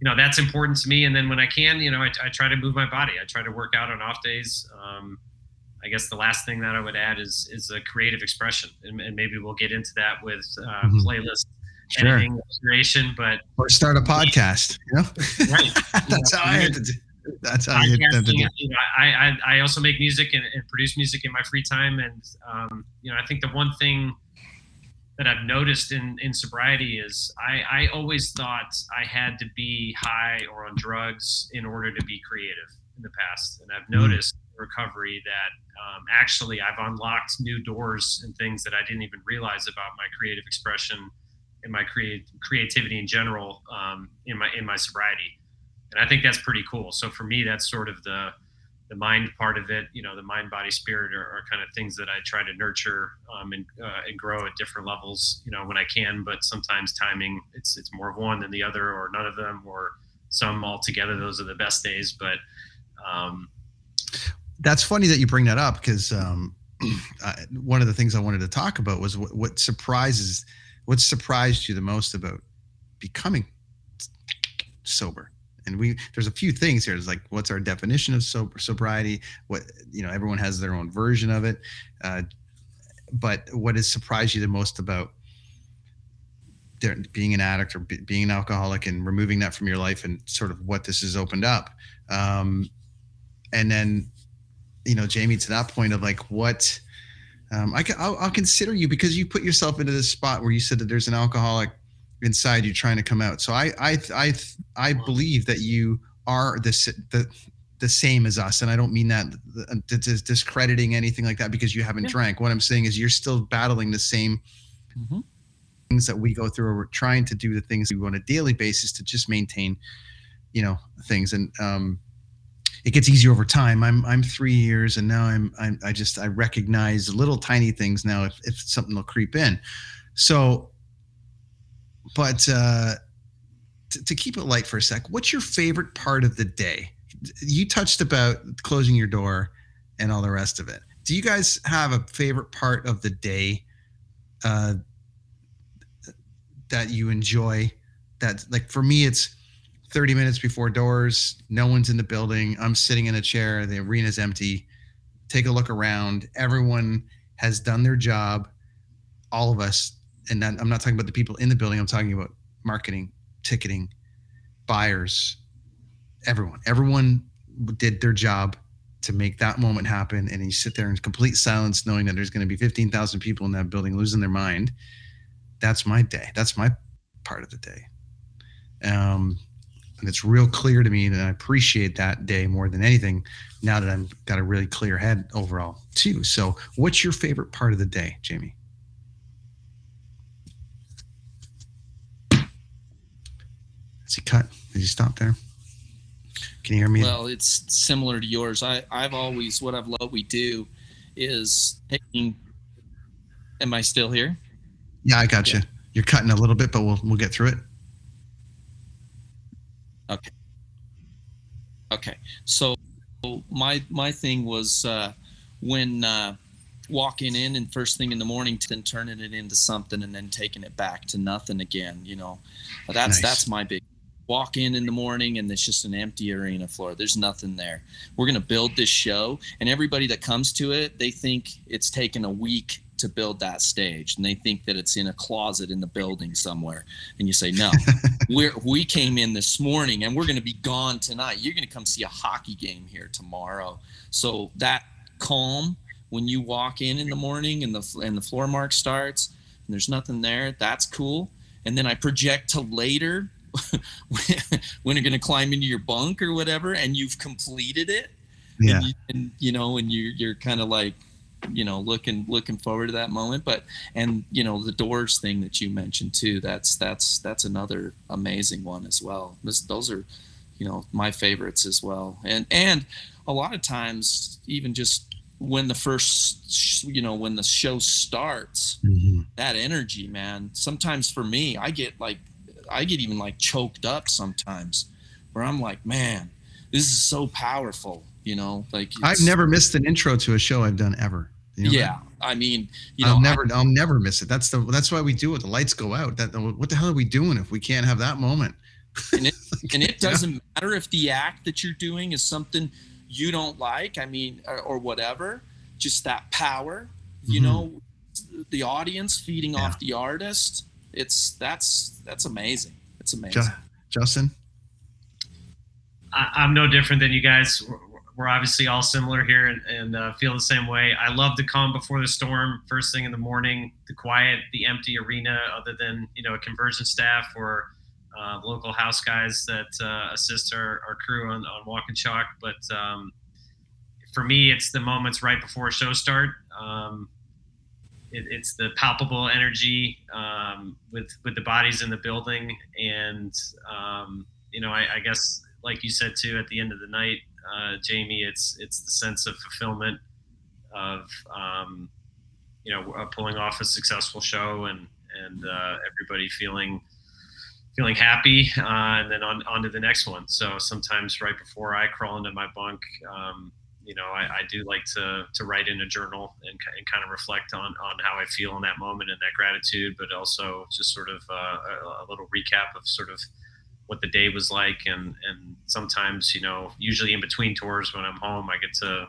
you know that's important to me. And then when I can, you know, I, I, try to move my body. I try to work out on off days. Um, I guess the last thing that I would add is is a creative expression, and, and maybe we'll get into that with uh, mm-hmm. playlist sure. editing, creation, but or start a podcast. You know, right? That's you know, how I had to do. That's how I had to do. You know, I, I I also make music and, and produce music in my free time, and um, you know, I think the one thing that I've noticed in, in sobriety is I, I always thought I had to be high or on drugs in order to be creative in the past. And I've mm-hmm. noticed mm. Recovery that um, actually I've unlocked new doors and things that I didn't even realize about my creative expression and my create creativity in general um, in my in my sobriety, and I think that's pretty cool. So for me, that's sort of the the mind part of it. You know, the mind, body, spirit are, are kind of things that I try to nurture um, and uh, and grow at different levels. You know, when I can, but sometimes timing it's it's more of one than the other, or none of them, or some all together. Those are the best days, but um, that's funny that you bring that up because um, one of the things I wanted to talk about was what, what surprises, what surprised you the most about becoming sober. And we there's a few things here. It's like what's our definition of sober, sobriety? What you know, everyone has their own version of it. Uh, but what has surprised you the most about being an addict or being an alcoholic and removing that from your life and sort of what this has opened up? Um, and then you know jamie to that point of like what um, I can, I'll, I'll, consider you because you put yourself into this spot where you said that there's an alcoholic inside you trying to come out. So I I I I believe that you are the the the same as us, and I don't mean that discrediting anything like that because you haven't yeah. drank. What I'm saying is you're still battling the same mm-hmm. things that we go through, or we're trying to do the things we do on a daily basis to just maintain, you know, things. And um, it gets easier over time. I'm I'm three years, and now I'm, I'm I just I recognize little tiny things now if if something will creep in. So, but uh, to, to keep it light for a sec, what's your favorite part of the day? You touched about closing your door and all the rest of it. Do you guys have a favorite part of the day uh, that you enjoy? That like for me, it's 30 minutes before doors. No one's in the building. I'm sitting in a chair. The arena's empty. Take a look around. Everyone has done their job. All of us, and I'm not talking about the people in the building. I'm talking about marketing, ticketing, buyers, everyone. Everyone did their job to make that moment happen. And you sit there in complete silence, knowing that there's going to be 15,000 people in that building losing their mind. That's my day. That's my part of the day. Um, and it's real clear to me, and I appreciate that day more than anything. Now that I've got a really clear head overall, too. So, what's your favorite part of the day, Jamie? Is he cut? Did he stop there? Can you hear me? Well, it's similar to yours. I, I've always what I've loved we do is taking. Am I still here? Yeah, I got you. You're cutting a little bit, but we'll we'll get through it. Okay. Okay. So my my thing was uh, when uh, walking in and first thing in the morning, then turning it into something and then taking it back to nothing again. You know, that's Nice. that's my big. Walk in in the morning and it's just an empty arena floor. There's nothing there. We're gonna build this show, and everybody that comes to it, they think it's taken a week to build that stage, and they think that it's in a closet in the building somewhere. And you say, no, we're we came in this morning and we're going to be gone tonight. You're going to come see a hockey game here tomorrow. So that calm when you walk in in the morning and the and the floor mark starts and there's nothing there, that's cool. And then I project to later when you're going to climb into your bunk or whatever, and you've completed it. Yeah. And, you, and you know, and you you're kind of like you know looking looking forward to that moment but and you know the doors thing that you mentioned too that's that's that's another amazing one as well This- those are you know my favorites as well and and a lot of times even just when the first you know when the show starts Mhm. that energy man sometimes for me i get like i get even like choked up sometimes where i'm like man this is so powerful you know like I've never missed an intro to a show I've done ever. You know that? yeah i mean you know I'll I- never, I'll never miss it. That's the, that's why we do it. The lights go out. That, what the hell are we doing if we can't have that moment? and it doesn't matter if the act that you're doing is something you don't like i mean or, or whatever just that power you Mhm. know the audience feeding Yeah. off the artist it's that's that's amazing it's Ju- amazing Justin, I'm no different than you guys. We're, obviously all similar here and, and uh, feel the same way. I love the calm before the storm, first thing in the morning, the quiet, the empty arena, other than you know a conversion staff or uh, local house guys that uh, assist our, our crew on, on walk and chalk. But um, for me, it's the moments right before show start. Um, it, it's the palpable energy um, with with the bodies in the building, and um, you know, I, I guess like you said too, at the end of the night, uh, Jamie, it's it's the sense of fulfillment of um, you know uh, pulling off a successful show and and uh, everybody feeling feeling happy, uh, and then on on to the next one. So sometimes right before I crawl into my bunk. Um, you know, I, I do like to, to write in a journal and, and kind of reflect on, on how I feel in that moment and that gratitude, but also just sort of uh, a, a little recap of sort of what the day was like and and sometimes you know usually in between tours when i'm home i get to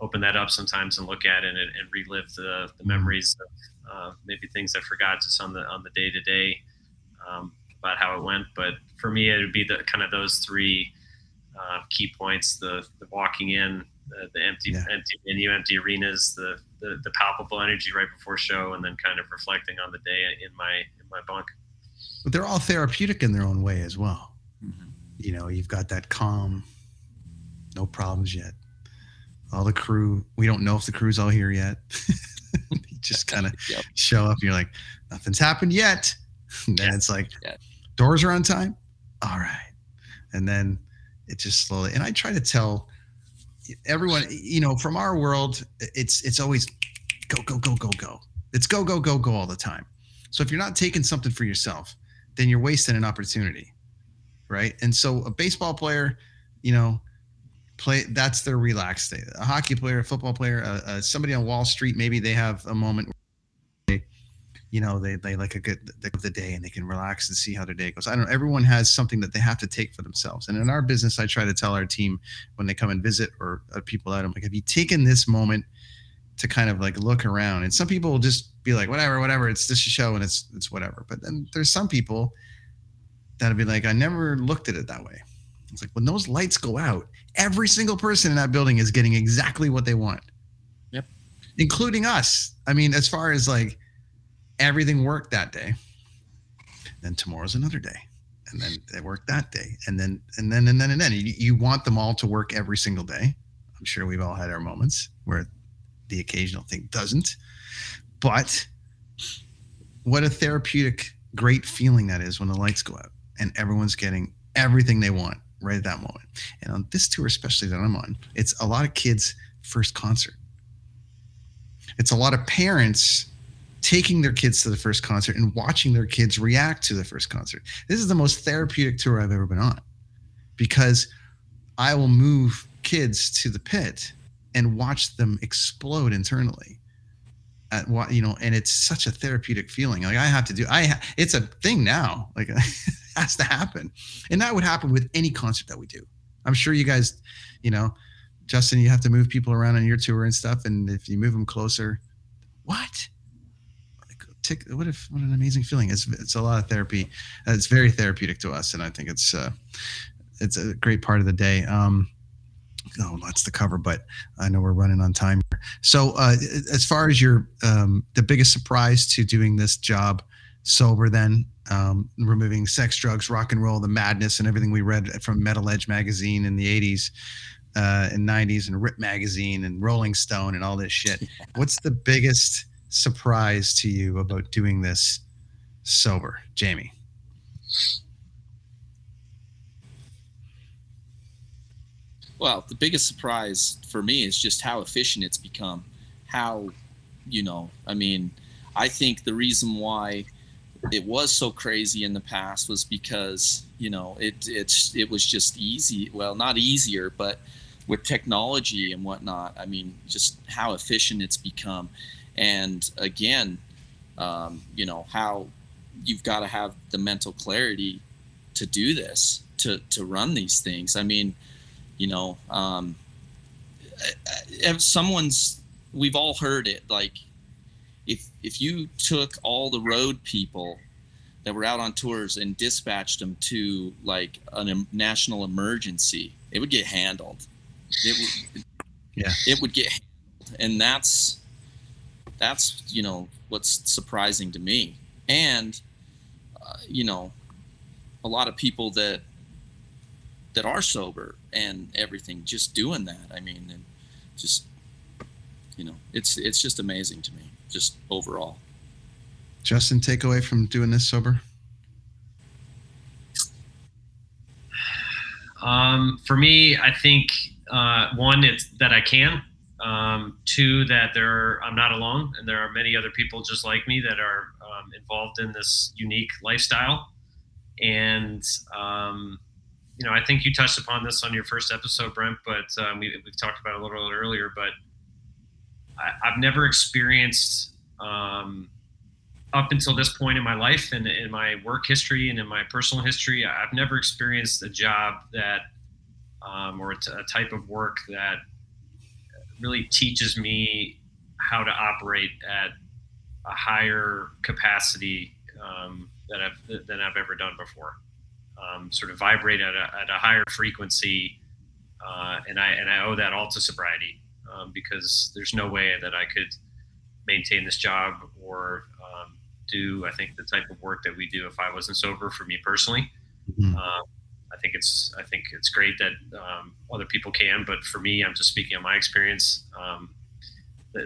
open that up sometimes and look at it and, and relive the, the memories of uh, maybe things i forgot just on the on the day to day about how it went. But for me it would be the kind of those three uh, key points the the walking in the, the empty Yeah. empty venue empty arenas the, the the palpable energy right before show and then kind of reflecting on the day in my in my bunk but they're all therapeutic in their own way as well. Mhm. You know, you've got that calm, no problems yet. All the crew, we don't know if the crew's all here yet. just kind of yep. show up. And You're like, nothing's happened yet. And then yeah. it's like, yeah. doors are on time. All right. And then it just slowly, and I try to tell everyone, you know, from our world, it's, it's always go, go, go, go, go. It's go, go, go, go all the time. So if you're not taking something for yourself, then you're wasting an opportunity. Right. And so a baseball player, you know, play that's their relaxed day. A hockey player, a football player, uh, uh, somebody on Wall Street, maybe they have a moment they, you know, they, they like a good the day and they can relax and see how their day goes. I don't know. Everyone has something that they have to take for themselves. And in our business, I try to tell our team when they come and visit or uh, people out, I'm like, have you taken this moment to kind of like look around? And some people will just be like, whatever, whatever. It's just a show and it's it's whatever. But then there's some people that'll be like, I never looked at it that way. It's like when those lights go out, every single person in that building is getting exactly what they want. Yep. Including us. I mean, as far as like everything worked that day. Then tomorrow's another day. And then they work that day. And then and then and then and then you, you want them all to work every single day. I'm sure we've all had our moments where the occasional thing doesn't. But what a therapeutic, great feeling that is when the lights go out and everyone's getting everything they want right at that moment. And on this tour, especially that I'm on, it's a lot of kids' first concert. It's a lot of parents taking their kids to the first concert and watching their kids react to the first concert. This is the most therapeutic tour I've ever been on because I will move kids to the pit and watch them explode internally at what you know and it's such a therapeutic feeling like i have to do i it's a thing now like it has to happen. And that would happen with any concert that we do. I'm sure you guys, you know, Justin, you have to move people around on your tour and stuff. And if you move them closer, what? Tick, what if what an amazing feeling! It's it's a lot of therapy. It's very therapeutic to us, and I think it's uh, it's a great part of the day. Um, oh, lots to cover, but I know we're running on time. So, uh, as far as your um, the biggest surprise to doing this job sober, then um, removing sex, drugs, rock and roll, the madness, and everything we read from Metal Edge magazine in the 80s uh, and 90s, and Rip magazine and Rolling Stone and all this shit. What's the biggest surprise to you about doing this sober, Jamie? Well, the biggest surprise for me is just how efficient it's become. How, you know, I mean, I think the reason why it was so crazy in the past was because you know it it's it was just easy well not easier but with technology and whatnot i mean just how efficient it's become and again um, you know how you've got to have the mental clarity to do this to to run these things i mean you know um, if someone's we've all heard it like if if you took all the road people that were out on tours and dispatched them to like a national emergency, it would get handled. It would, yeah, it would get, handled. and that's that's you know what's surprising to me, and uh, you know, a lot of people that that are sober and everything just doing that. I mean, and just you know, it's it's just amazing to me just overall. Justin, takeaway from doing this sober? Um, for me, I think uh, one, it's that I can. Um, two, that there I'm not alone, and there are many other people just like me that are um, involved in this unique lifestyle. And um, you know, I think you touched upon this on your first episode, Brent, but um, we, have talked about it a little earlier. But I, have never experienced um, up until this point in my life and in my work history and in my personal history, I've never experienced a job that um, or a, t- a type of work that really teaches me how to operate at a higher capacity um, that I've than I've ever done before. Um, sort of vibrate at a, at a higher frequency, uh, and I and I owe that all to sobriety um, because there's no way that I could maintain this job or um, do I think the type of work that we do if I wasn't sober for me personally. Mm-hmm. Uh, I think it's I think it's great that um, other people can, but for me, I'm just speaking on my experience. Um,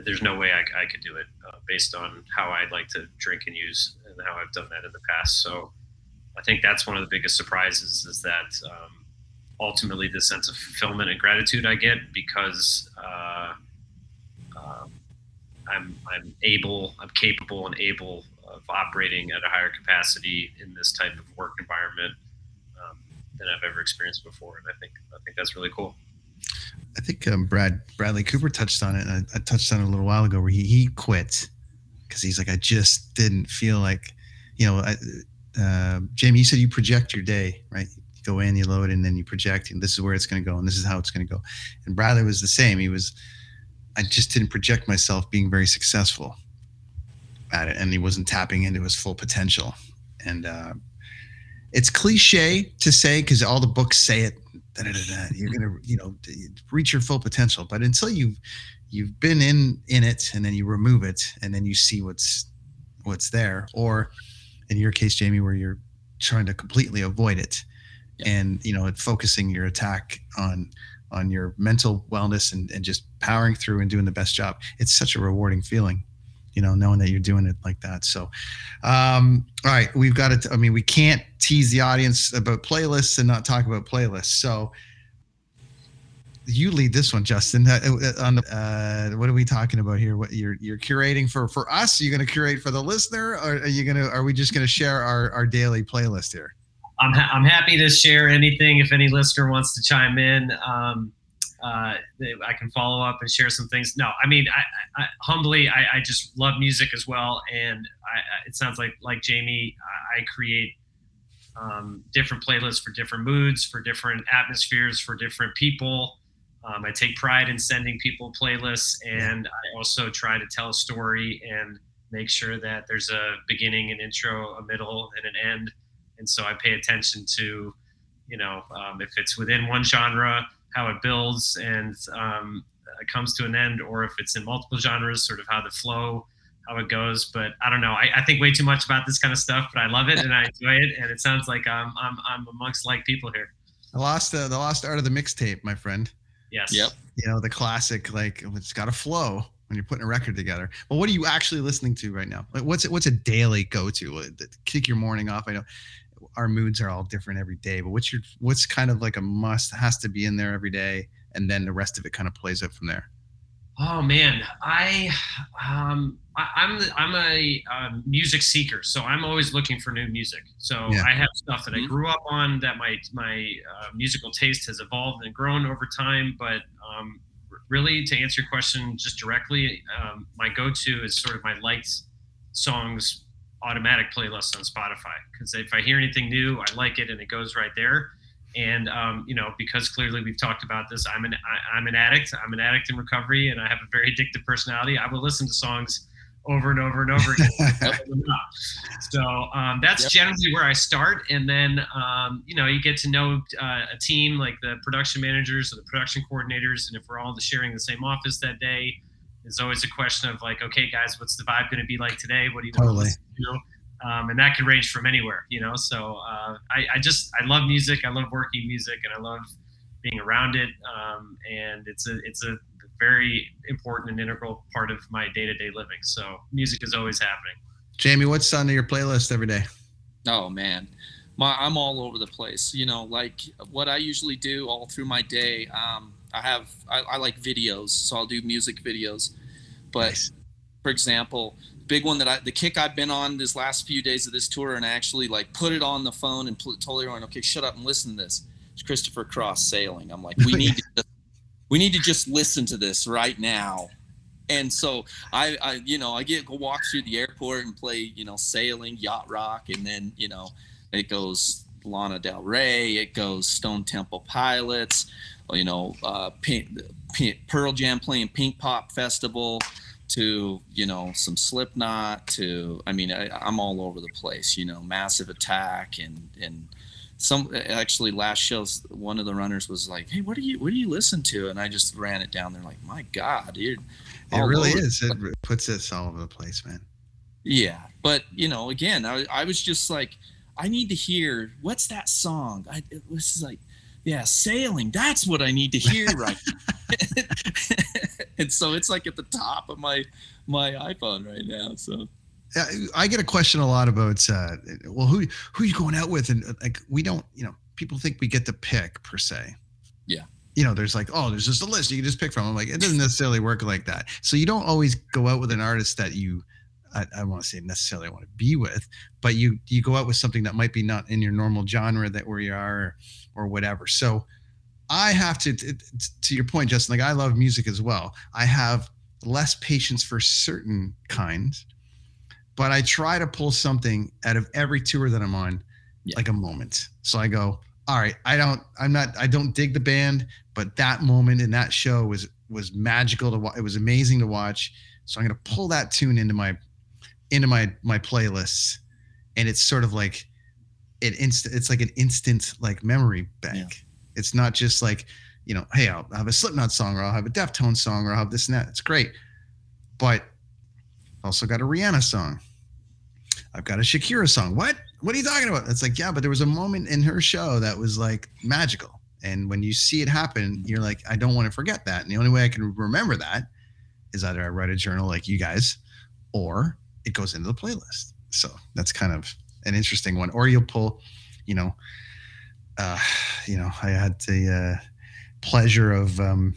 there's no way I, I could do it uh, based on how I'd like to drink and use and how I've done that in the past. So I think that's one of the biggest surprises is that um, ultimately the sense of fulfillment and gratitude I get because uh, um, I'm I'm able, I'm capable and able of operating at a higher capacity in this type of work environment um, than I've ever experienced before, and I think I think that's really cool. I think um, Brad Bradley Cooper touched on it. And I, I touched on it a little while ago where he, he quit because he's like, I just didn't feel like, you know, I, uh, Jamie, you said you project your day, right? You go in, you load, and then you project, and this is where it's going to go, and this is how it's going to go. And Bradley was the same. He was, I just didn't project myself being very successful at it, and he wasn't tapping into his full potential. And uh, it's cliche to say because all the books say it. Da, da, da, you're gonna, you know, reach your full potential, but until you've you've been in in it, and then you remove it, and then you see what's what's there, or in your case, Jamie, where you're trying to completely avoid it, yeah. and you know, focusing your attack on on your mental wellness and, and just powering through and doing the best job. It's such a rewarding feeling, you know, knowing that you're doing it like that. So, um, all right, we've got it. I mean, we can't tease the audience about playlists and not talk about playlists. So, you lead this one, Justin. Uh, uh on the, uh, what are we talking about here? What you're you're curating for for us? You're going to curate for the listener, or are you going to? Are we just going to share our our daily playlist here? I'm ha- I'm happy to share anything if any listener wants to chime in. Um, uh, I can follow up and share some things. No, I mean, I, I humbly, I, I, just love music as well, and it sounds like like Jamie, I, create um, different playlists for different moods, for different atmospheres, for different people. Um, I take pride in sending people playlists, and I also try to tell a story and make sure that there's a beginning, an intro, a middle, and an end. And so I pay attention to, you know, um, if it's within one genre, how it builds and um, comes to an end, or if it's in multiple genres, sort of how the flow, how it goes. But I don't know. I, I think way too much about this kind of stuff, but I love it and I enjoy it, and it sounds like I'm I'm, I'm amongst like people here. The lost uh, the lost art of the mixtape, my friend. Yes. Yep. You know, the classic, like oh, it's got a flow when you're putting a record together. But what are you actually listening to right now? Like, what's it, what's a daily go to? Kick your morning off. I know our moods are all different every day, but what's your what's kind of like a must has to be in there every day, and then the rest of it kind of plays out from there. Oh man, I um I, am I'm a, a music seeker, so I'm always looking for new music. So yeah. I have stuff that I mm-hmm. grew up on that my my uh, musical taste has evolved and grown over time. But um, really, to answer your question just directly, um, my go-to is sort of my liked songs automatic playlist on Spotify because if I hear anything new, I like it and it goes right there. And um, you know, because clearly we've talked about this, I'm an I, I'm an addict. I'm an addict in recovery, and I have a very addictive personality. I will listen to songs over and over and over again. so um, that's yep. generally where I start, and then um, you know you get to know uh, a team like the production managers or the production coordinators, and if we're all sharing the same office that day, it's always a question of like, okay, guys, what's the vibe going to be like today? What do you totally. know? Um, and that can range from anywhere, you know. So uh, I, I, just I love music. I love working music, and I love being around it. Um, and it's a it's a very important and integral part of my day to day living. So music is always happening. Jamie, what's on your playlist every day? Oh man, my, I'm all over the place. You know, like what I usually do all through my day. Um, I have I, I, like videos, so I'll do music videos. But nice. for example, big one that I the kick I've been on this last few days of this tour, and I actually like put it on the phone and put, told everyone, okay, shut up and listen to this. It's Christopher Cross sailing. I'm like, we need to we need to just listen to this right now. And so I, I, you know, I get go walk through the airport and play, you know, sailing, yacht rock, and then you know, it goes Lana Del Rey, it goes Stone Temple Pilots, you know, uh, Pink, Pink, Pearl Jam playing Pinkpop Festival, to you know some Slipknot, to I mean, I, I'm all over the place, you know, Massive Attack and and some actually last shows one of the runners was like hey what do you what do you listen to? And i just ran it down there like my god dude it really is. It puts us all over the place man. Yeah but you know again i, I was just like i need to hear what's that song? I it was like yeah, sailing. That's what I need to hear right. and so it's like at the top of my my iPhone right now. So I get a question a lot about, uh, well, who who are you going out with? And like, we don't, you know, people think we get to pick per se. Yeah. You know, there's like, oh, there's just a list you can just pick from. I'm like, it doesn't necessarily work like that. So you don't always go out with an artist that you, I, I want to say necessarily want to be with, but you you go out with something that might be not in your normal genre that where you are, or, whatever. So I have to, to, to your point, Justin. Like I love music as well. I have less patience for certain kinds but I try to pull something out of every tour that I'm on, yeah. like a moment. So I go, all right, I don't, I'm not, I don't dig the band, but that moment in that show was was magical to watch. It was amazing to watch. So I'm gonna pull that tune into my into my my playlists, and it's sort of like it instant. It's like an instant like memory bank. Yeah. It's not just like you know, hey, I'll have a Slipknot song, or I'll have a Deftones song, or I'll have this and that. It's great, but also got a Rihanna song I've got a Shakira song. What? What are you talking about? It's like, yeah, but there was a moment in her show that was like magical. And when you see it happen, you're like, I don't want to forget that. And the only way I can remember that is either I write a journal like you guys, or it goes into the playlist. So that's kind of an interesting one. Or you'll pull, you know, uh, you know, I had the uh, pleasure of um,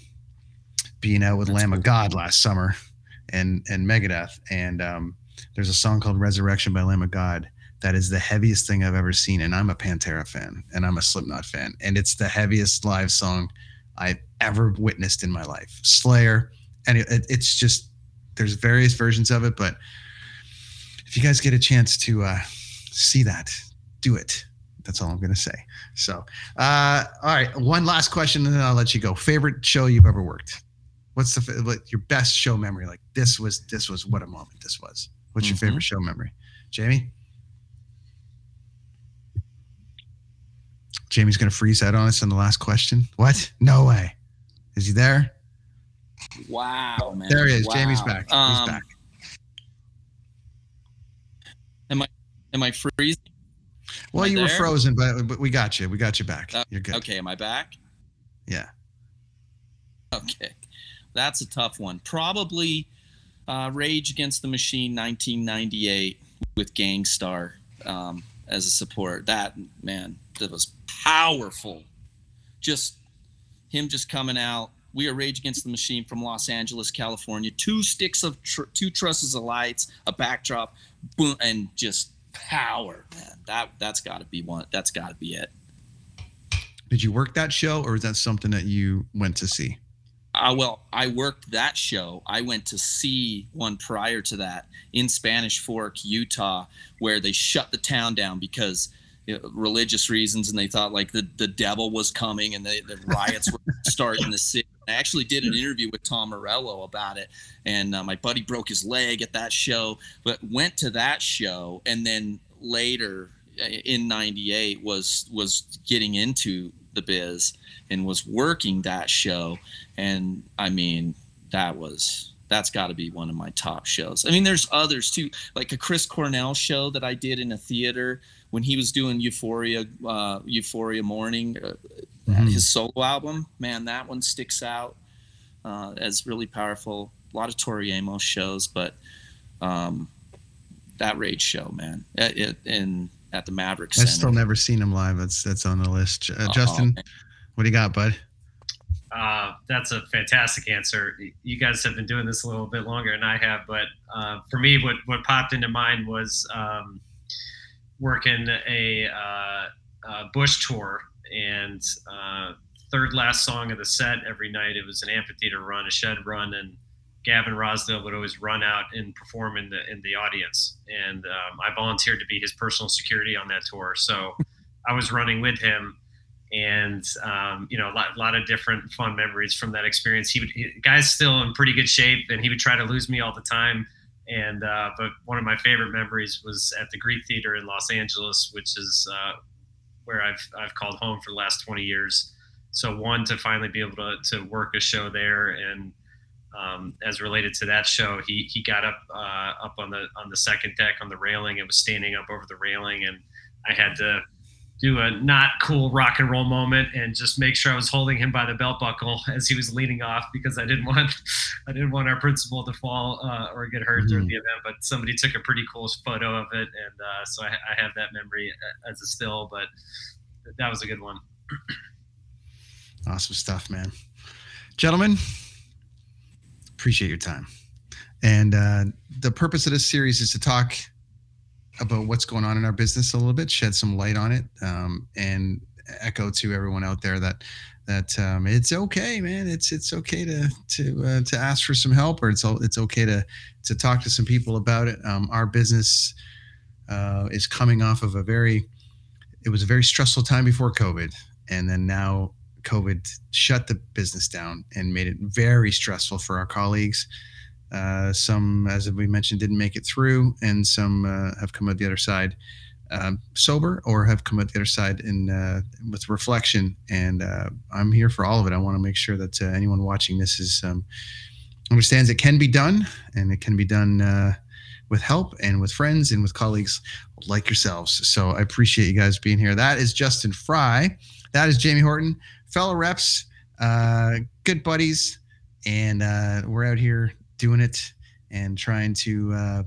being out with that's Lamb cool. of God last summer and and Megadeth, and um, there's a song called Resurrection by Lamb of God that is the heaviest thing I've ever seen. And I'm a Pantera fan and I'm a Slipknot fan. And it's the heaviest live song I've ever witnessed in my life. Slayer. And it, it, it's just, there's various versions of it. But if you guys get a chance to uh, see that, do it. That's all I'm going to say. So, uh, all right. One last question and then I'll let you go. Favorite show you've ever worked? What's the what, your best show memory? Like this was this was what a moment this was. What's your mm-hmm. favorite show memory? Jamie? Jamie's going to freeze out on us on the last question. What? No way. Is he there? Wow, man. There he is. Wow. Jamie's back. He's um, back. Am I am I freezing? Well, you there? were frozen, but but we got you. We got you back. Uh, You're good. Okay, am I back? Yeah. Okay. That's a tough one. Probably uh, Rage Against the Machine 1998 with Gang Starr um, as a support. That man, that was powerful. Just him just coming out. We are Rage Against the Machine from Los Angeles, California. Two sticks of tr- two trusses of lights, a backdrop, boom, and just power. Man, that that's got to be one. That's got to be it. Did you work that show, or is that something that you went to see? Uh, well, I worked that show. I went to see one prior to that in Spanish Fork, Utah, where they shut the town down because you know, religious reasons, and they thought like the, the devil was coming and the riots were starting in the city. I actually did an interview with Tom Morello about it, and uh, my buddy broke his leg at that show, but went to that show, and then later uh, in '98 was was getting into the biz and was working that show and i mean that was that's got to be one of my top shows i mean there's others too like a chris cornell show that i did in a theater when he was doing euphoria uh, euphoria morning uh, mm-hmm. his solo album man that one sticks out uh, as really powerful a lot of tori amos shows but um, that rage show man it, it, and at the Mavericks. I've still never seen him live. That's that's on the list. Uh, Justin, what do you got, bud? Uh, that's a fantastic answer. You guys have been doing this a little bit longer than I have, but uh, for me, what what popped into mind was um, working a, uh, a, Bush tour and uh, third last song of the set every night. It was an amphitheater run, a shed run, and Gavin Rossdale would always run out and perform in the in the audience, and um, I volunteered to be his personal security on that tour. So I was running with him, and um, you know a lot, lot, of different fun memories from that experience. He would he, guy's still in pretty good shape, and he would try to lose me all the time. And uh, but one of my favorite memories was at the Greek Theater in Los Angeles, which is uh, where I've I've called home for the last 20 years. So one to finally be able to to work a show there and um, as related to that show, he he got up uh, up on the on the second deck on the railing and was standing up over the railing, and I had to do a not cool rock and roll moment and just make sure I was holding him by the belt buckle as he was leaning off because I didn't want I didn't want our principal to fall uh, or get hurt mm-hmm. during the event. But somebody took a pretty cool photo of it, and uh, so I, I, have that memory uh, as a still. But that was a good one. awesome stuff, man. Gentlemen, appreciate your time. And uh, the purpose of this series is to talk about what's going on in our business a little bit, shed some light on it, um, and echo to everyone out there that that um, it's okay, man. It's it's okay to to uh, to ask for some help, or it's it's okay to to talk to some people about it. Um, our business uh, is coming off of a very it was a very stressful time before COVID, and then now COVID shut the business down and made it very stressful for our colleagues. Uh, some, as we mentioned, didn't make it through, and some uh, have come out the other side um, sober or have come out the other side in uh, with reflection. And uh, I'm here for all of it. I want to make sure that uh, anyone watching this is um, understands it can be done, and it can be done with help and with friends and with colleagues like yourselves. So I appreciate you guys being here. That is Justin Fry. That is Jamie Horton, fellow reps, good buddies, and we're out here doing it and trying to uh,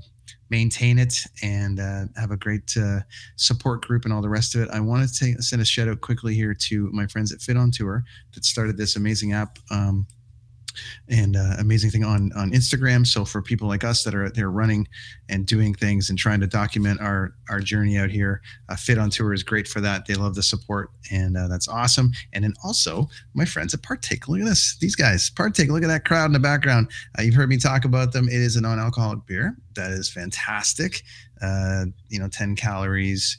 maintain it and uh, have a great uh, support group and all the rest of it. I want to send a shout out quickly here to my friends at Fit on Tour that started this amazing app. Um, and uh, amazing thing on on Instagram. So for people like us that are there running and doing things and trying to document our our journey out here, uh, Fit on Tour is great for that. They love the support, and uh, that's awesome. And then also my friends at Partake. Look at this, these guys. Partake. Look at that crowd in the background. Uh, you've heard me talk about them. It is a non-alcoholic beer that is fantastic. Uh, you know, 10 calories,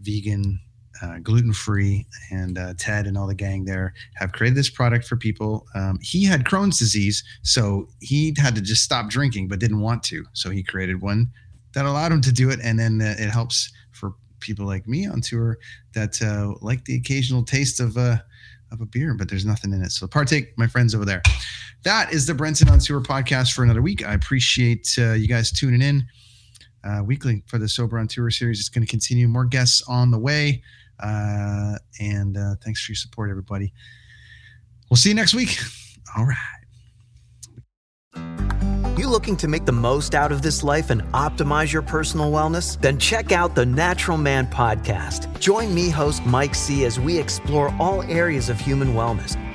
vegan uh, gluten free, and uh, Ted and all the gang there have created this product for people. Um, he had Crohn's disease, so he had to just stop drinking, but didn't want to. So he created one that allowed him to do it, and then uh, it helps for people like me on tour that uh, like the occasional taste of uh, of a beer, but there's nothing in it. So partake, my friends over there. That is the Brenton on Tour podcast for another week. I appreciate uh, you guys tuning in. Uh, weekly for the Sober on Tour series. It's going to continue. More guests on the way. Uh, and uh, thanks for your support, everybody. We'll see you next week. All right. You looking to make the most out of this life and optimize your personal wellness? Then check out the Natural Man Podcast. Join me, host Mike C., as we explore all areas of human wellness